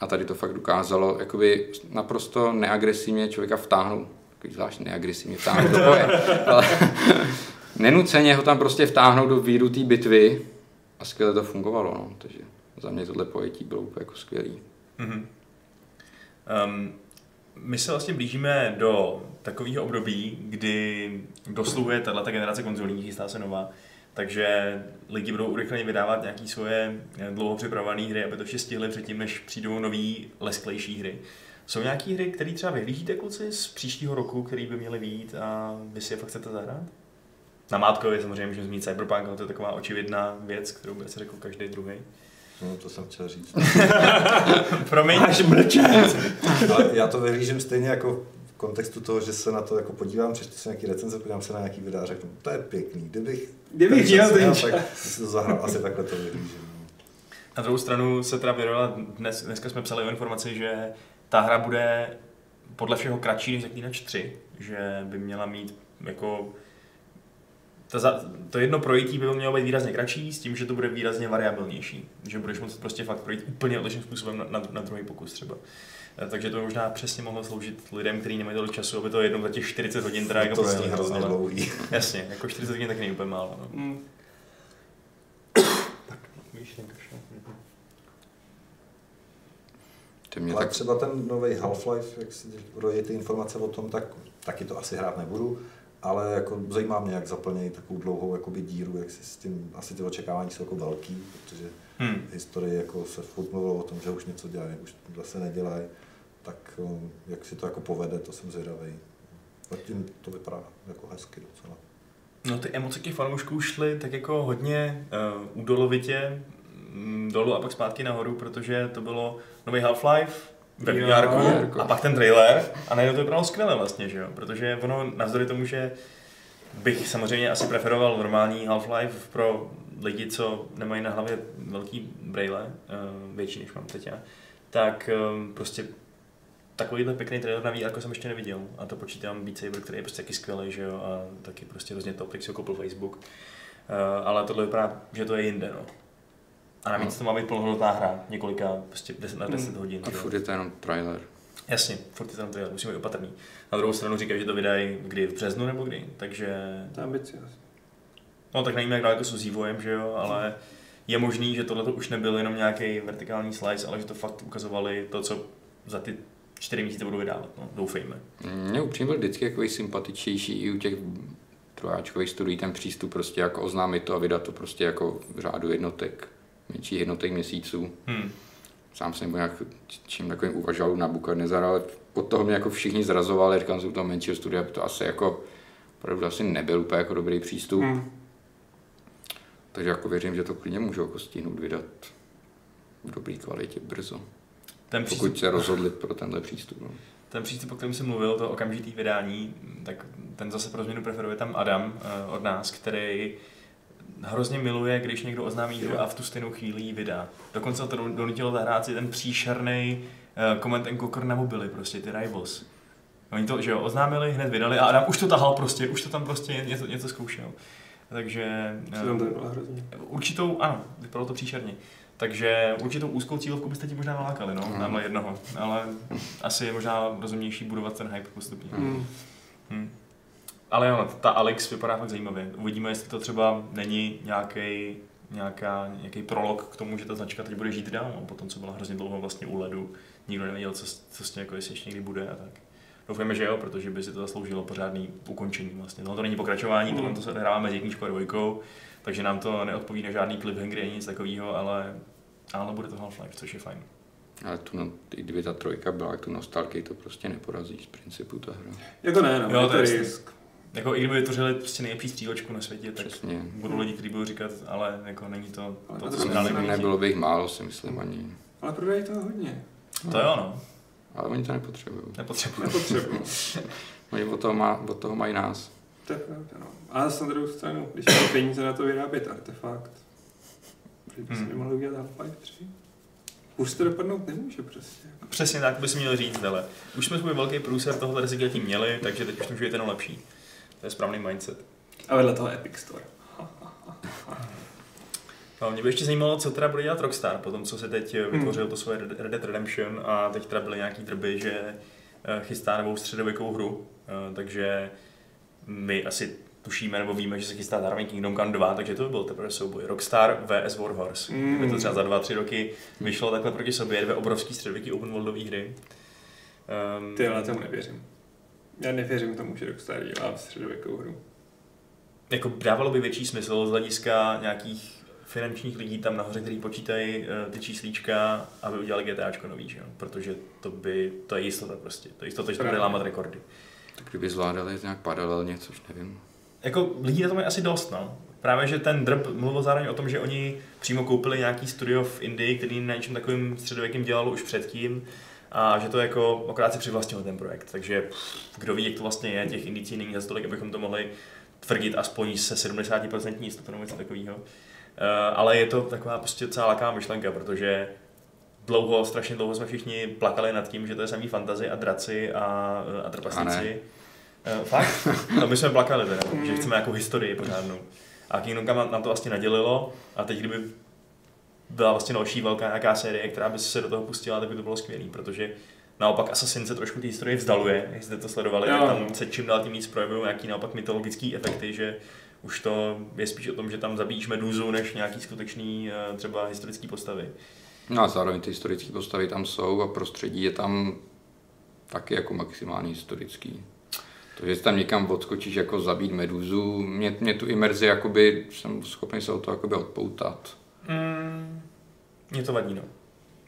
A tady to fakt dokázalo jakoby naprosto neagresivně člověka vtáhnout, takový zvlášť neagresivně vtáhnout do boje, ale nenuceně ho tam prostě vtáhnout do víru té bitvy a skvěle to fungovalo, no. takže za mě tohle pojetí bylo úplně jako skvělý. Mhm. Um, my se vlastně blížíme do takového období, kdy dosluhuje tato generace konzolí, chystá se nová, takže lidi budou urychleně vydávat nějaké svoje eh, dlouho připravované hry, aby to vše stihli předtím, než přijdou nové lesklejší hry. Jsou nějaké hry, které třeba vyhlížíte kluci z příštího roku, které by měly výjít a vy si je fakt chcete zahrát? Na Mátkovi samozřejmě můžeme zmínit Cyberpunk, ale to je taková očividná věc, kterou by si řekl každý druhý. No, to jsem chtěl říct. Promiň. Máš mlčet. Já to vyhlížím stejně jako v kontextu toho, že se na to jako podívám, přečtu si nějaký recenze, podívám se na nějaký videa a řeknu, to je pěkný, kdybych, Kdybych ten čas měl ten tak čas. si to zahrál, asi takhle to vyhlížím. no. Na druhou stranu se teda vyrojila, dnes, dneska jsme psali o informaci, že ta hra bude podle všeho kratší než Zaklínač 3, že by měla mít jako ta za, to jedno projití by mělo být výrazně kratší, s tím, že to bude výrazně variabilnější. Že budeš moct prostě fakt projít úplně odlišným způsobem na, na, na druhý pokus třeba. Eh, Takže to možná přesně mohlo sloužit lidem, kteří nemají tolik času, aby to jednou za těch 40 hodin teda jako to projeli, hrozně ale- dlouhý. Jasně, jako 40 hodin taky není úplně málo. No. Mm. Víš, Lenkoš, no. To mě Ale tak třeba ten nový Half-Life, jak si rojí ty informace o tom, tak taky to asi hrát nebudu, ale jako zajímá mě, jak zaplnějí takovou dlouhou jakoby díru, jak si s tím, asi ty očekávání jsou jako velký, protože Hmm. v historii jako se furt mluvilo o tom, že už něco dělají, už zase nedělají, tak um, jak si to jako povede, to jsem zvědavý. Zatím to vypadá jako hezky docela. No ty emoce těch fanoušků šly tak jako hodně uh, údolovitě mm, dolů a pak zpátky nahoru, protože to bylo nový Half-Life ve VR a pak ten trailer a najednou to vypadalo skvěle vlastně, že jo? Protože ono, navzdory tomu, že bych samozřejmě asi preferoval normální Half-Life pro lidi, co nemají na hlavě velký braille, uh, větší než mám teď já, tak um, prostě takovýhle pěkný trailer na VR jsem ještě neviděl. A to počítám Beat Saber, který je prostě taky skvělý, že jo, a taky prostě hrozně top, tak si ho koupil Facebook. Uh, ale tohle vypadá, že to je jinde, no. A navíc to má být plnohodnotná hra, několika, prostě 10 na 10 hodin. a furt je to jenom trailer. Jasně, furt je tam trailer, musíme být opatrný. Na druhou stranu říkají, že to vydají kdy, v březnu nebo kdy, takže... To je ambiciozní. No tak nevíme, jak daleko jsou s vývojem, že jo, ale je možný, že tohle už nebyl jenom nějaký vertikální slice, ale že to fakt ukazovali to, co za ty čtyři měsíce budou vydávat, no, doufejme. Mně upřímně byl vždycky takový sympatičnější i u těch trojáčkových studií ten přístup prostě jako oznámit to a vydat to prostě jako v řádu jednotek, menších jednotek měsíců. Hmm. Sám jsem nějak čím takovým uvažoval na Bukadnezar, ale od toho mě jako všichni zrazovali, říkám, že u toho menšího studia by to asi jako opravdu asi nebyl úplně jako dobrý přístup. Mm. Takže jako věřím, že to klidně můžu jako stihnout vydat v dobré kvalitě brzo. Ten přístup, Pokud se rozhodli pro tenhle přístup. No. ten přístup, o kterém jsem mluvil, to okamžitý vydání, tak ten zase pro změnu preferuje tam Adam eh, od nás, který hrozně miluje, když někdo oznámí hru a v tu stejnou chvíli ji vydá. Dokonce to don- donutilo zahrát si ten příšerný uh, Command and Conquer na mobily, prostě ty Rivals. Oni to, že jo, oznámili, hned vydali a Adam už to tahal prostě, už to tam prostě něco, něco zkoušel. Takže hrozně. určitou, ano, vypadalo to příšerně. Takže určitou úzkou cílovku byste ti možná nalákali, no, tamhle jednoho. Ale asi je možná rozumnější budovat ten hype postupně. Mm. Hmm. Ale jo, ta Alex vypadá fakt zajímavě. Uvidíme, jestli to třeba není nějaký nějaká, nějaký prolog k tomu, že ta značka teď bude žít dál, no, potom co byla hrozně dlouho vlastně u ledu, nikdo nevěděl, co, co s tím, jako jestli ještě někdy bude a tak. Doufujeme, že jo, protože by si to zasloužilo pořádný ukončení vlastně. No, to není pokračování, mm. to se odehrává mezi jedničkou a dvojkou, takže nám to neodpovídá žádný cliffhanger ani nic takového, ale, ale bude to Half-Life, což je fajn. Ale tu, no, i kdyby ta trojka byla, tu nostalgii to prostě neporazí z principu ta hra. Jako ne, no, jo, to je risk. Jako i kdyby vytvořili prostě nejlepší střílečku na světě, tak Přesně. budou lidi, kteří budou říkat, ale jako není to, ale to, co jsme dali. Nebylo by jich málo, si myslím ani. Ale prodají to hodně. To jo, no. Ale oni to nepotřebují. Nepotřebují. Nepotřebují. oni od toho, má, od toho mají nás. To je pravda, no. A na druhou stranu, když mají peníze na to vyrábět artefakt, že by hmm. mohli udělat Half-Life 3. Už to dopadnout nemůže prostě. Přesně tak bys měl říct, ale už jsme svůj velký průser tohohle recyklatí měli, takže teď už to může být jenom lepší. To je správný mindset. A vedle toho Epic Store. No, mě by ještě zajímalo, co teda bude dělat Rockstar, po tom, co se teď hmm. vytvořil to svoje Red Dead Redemption a teď teda byly nějaký drby, že eh, chystá novou středověkou hru, eh, takže my asi tušíme nebo víme, že se chystá zároveň Kingdom Come 2, takže to by byl teprve souboj. Rockstar vs Warhorse. Mm. Kdyby to třeba za dva, tři roky vyšlo takhle proti sobě, dvě obrovský středověký open worldové hry. Um, Ty, ale tomu nevěřím. Já nevěřím tomu, že Rockstar dělá středověkou hru. Jako dávalo by větší smysl z hlediska nějakých finančních lidí tam nahoře, kteří počítají uh, ty číslíčka, aby udělali GTAčko nový, že? protože to by, to je jistota prostě, to je jistota, že to bude lámat rekordy. Tak kdyby zvládali nějak paralelně, což nevím. Jako lidí na tom je asi dost, no. Právě, že ten drb mluvil zároveň o tom, že oni přímo koupili nějaký studio v Indii, který na něčem takovým středověkým dělalo už předtím a že to jako okrát si přivlastnil ten projekt. Takže pff, kdo ví, jak to vlastně je, těch indicí není za tolik, abychom to mohli tvrdit aspoň se 70% jistotou nebo něco takového. Uh, ale je to taková prostě celá laká myšlenka, protože dlouho, strašně dlouho jsme všichni plakali nad tím, že to je samý fantazy a draci a, a trpaslíci. Uh, fakt? No my jsme plakali teda, že chceme jako historii pořádnou. A Kingdom Come nám to vlastně nadělilo a teď kdyby byla vlastně další velká nějaká série, která by se do toho pustila, tak by to bylo skvělé, protože naopak Assassin se trošku té historie vzdaluje, jak jste to sledovali, tak tam se čím dál tím víc projevují nějaký naopak mytologický efekty, že už to je spíš o tom, že tam zabíjíš meduzu, než nějaký skutečný eh, třeba historický postavy. No a zároveň ty historické postavy tam jsou a prostředí je tam taky jako maximálně historický. To, že tam někam odskočíš jako zabít meduzu, mě, mě tu imerzi jakoby, jsem schopný se o to jakoby odpoutat. Mm, mě to vadí, no.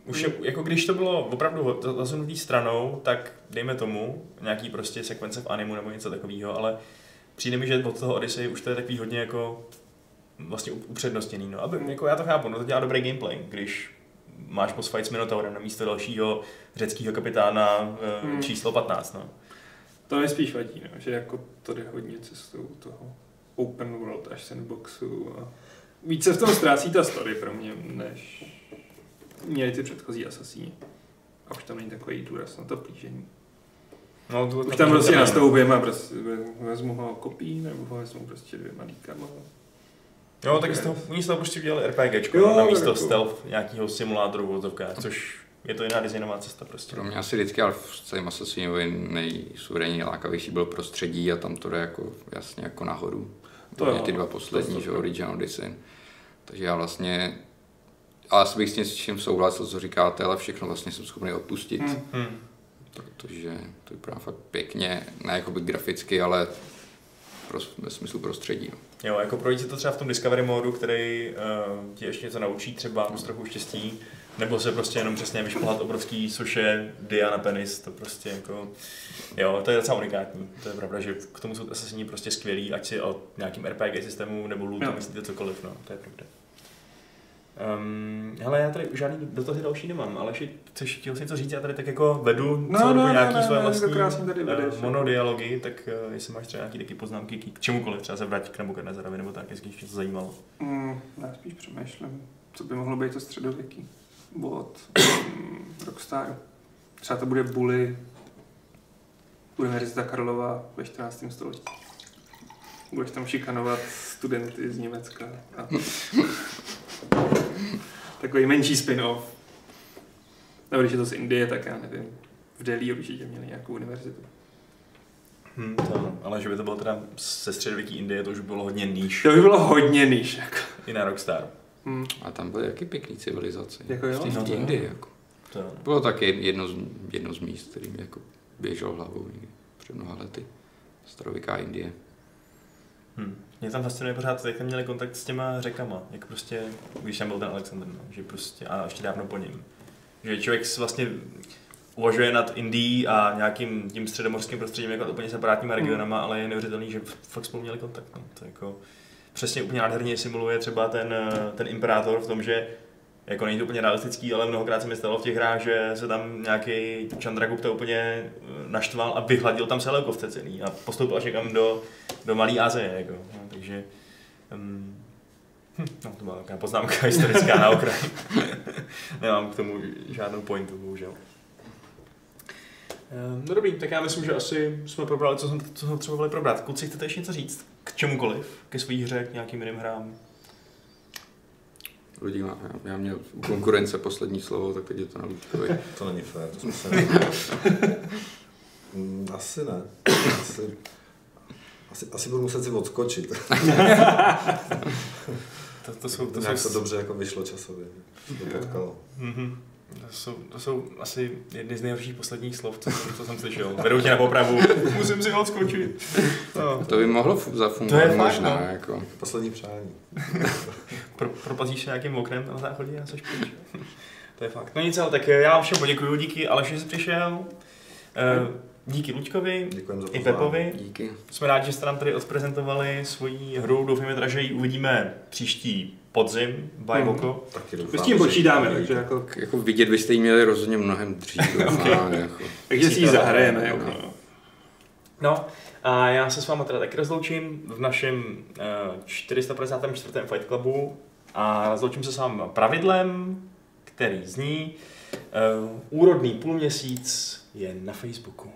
Už je, jako když to bylo opravdu zasunutý stranou, tak dejme tomu nějaký prostě sekvence v animu nebo něco takového, ale přijde mi, že od toho Odyssey už to je takový hodně jako vlastně upřednostněný. No, aby, jako já to chápu, no to dělá dobrý gameplay, když máš post fight s Minotaurem na místo dalšího řeckého kapitána eh, hmm. číslo 15. No. To mi spíš vadí, no, že jako to jde hodně cestou toho open world až sandboxu a více v tom ztrácí ta story pro mě, než měli ty předchozí asasíni. A už tam není takový důraz na to plížení. No, to, už tam prostě nastoupím a prostě vezmu ho kopí, nebo ho vezmu prostě dvěma líkama. Jo, tak z toho, oni z toho prostě udělali RPGčko, jo, na místo jako... stealth nějakého simulátoru v odzovkách, což je to jiná designová cesta prostě. Pro mě asi vždycky, ale v celém Assassinovi nejsuverénně lákavější byl prostředí a tam to jde jako jasně jako nahoru. To je ty dva poslední, že Original Design. Takže já vlastně ale asi bych s tím s čím souhlasil, co říkáte, ale všechno vlastně jsem schopný odpustit. Hmm. hmm. Protože to vypadá fakt pěkně, ne jako by graficky, ale ve smyslu prostředí. No. Jo, jako projít si to třeba v tom Discovery modu, který uh, ti ještě něco naučí, třeba s trochu štěstí, nebo se prostě jenom přesně vyšplhat obrovský soše Diana Penis, to prostě jako, jo, to je docela unikátní. To je pravda, že k tomu jsou asasini prostě skvělí, ať si o nějakým RPG systému nebo lootu myslíte cokoliv, no, to je pravda. Um, hele, já tady žádný dotazy další nemám, ale ještě chceš chtěl si něco říct, já tady tak jako vedu no, celou no, nějaký no, svoje vlastní tady vedeš, uh, monodialogy, tak uh, jestli máš třeba nějaký taky poznámky k čemukoliv, třeba se vrátit k Nebuchadnezzorovi nebo tak, jestli tě to zajímalo. Mm, já spíš přemýšlím, co by mohlo být to středověký od um, Rockstaru. Třeba to bude Bully, Univerzita Karlova ve 14. století. Budeš tam šikanovat studenty z Německa. A... Takový menší spin-off. Nebo když je to z Indie, tak já nevím. V Delhi určitě měli nějakou univerzitu. Hmm, to, ale že by to bylo teda ze středověký Indie, to už by bylo hodně níž. To by bylo hodně níž. Jako. I na Rockstar. Hmm. A tam byly jaký pěkný civilizace. Jako jo? V té no, Indii. Jako. To. Bylo taky jedno z, jedno z míst, kterým jako běžel hlavou někdy před mnoha lety. Starověká Indie. Hmm. Mě tam fascinuje pořád, jak měli kontakt s těma řekama, jak prostě, když tam byl ten Alexander, no, že prostě, a ještě dávno po něm. Že člověk vlastně uvažuje nad Indií a nějakým tím středomorským prostředím jako úplně separátníma regionama, hmm. ale je neuvěřitelný, že fakt spolu měli kontakt. No. To jako přesně úplně nádherně simuluje třeba ten, ten imperátor v tom, že jako není to úplně realistický, ale mnohokrát se mi stalo v těch hrách, že se tam nějaký Chandragupta úplně eh, naštval a vyhladil tam Seleukovce celý a postoupil až někam do, do Malé Azie. Jako. No, takže um, no, to byla taková poznámka historická na okraj. Nemám k tomu žádnou pointu, bohužel. Um, no dobrý, tak já myslím, že asi jsme probrali, co jsme, co jsme třeba byli probrat. Kluci, chcete ještě něco říct? K čemukoliv? Ke svý hře, k nějakým jiným hrám? Lidi má, já měl u konkurence poslední slovo, tak teď je to na. To není fér, to jsme se mm, Asi ne. Asi, asi, asi budu muset si odskočit. to, to jsou, to, to jsou... to dobře jako vyšlo časově. To potkalo. Mm-hmm. To jsou, to jsou asi jedny z nejhorších posledních slov, co, co jsem slyšel. Vedou tě na popravu, musím si odskočit. No. To by mohlo zafungovat to je možná. Fakt, no. jako. Poslední přání. Pro, propazíš se nějakým oknem na záchodě a seš pryč. to je fakt. No nic, ale tak já vám všem poděkuju, díky Aleši, že jsi přišel. Uh, díky Luďkovi, i Pepovi. Díky. Jsme rádi, že jste nám tady odprezentovali svoji hru. Doufáme, že ji uvidíme příští podzim, by hmm. My s tím počítáme, takže jako... jako vidět byste ji měli rozhodně mnohem dřív. okay. jako. Takže si ji zahrajeme. Jako. No. no, a já se s vámi teda taky rozloučím v našem uh, 454. Fight Clubu a rozloučím se s vámi pravidlem, který zní uh, úrodný půlměsíc je na Facebooku.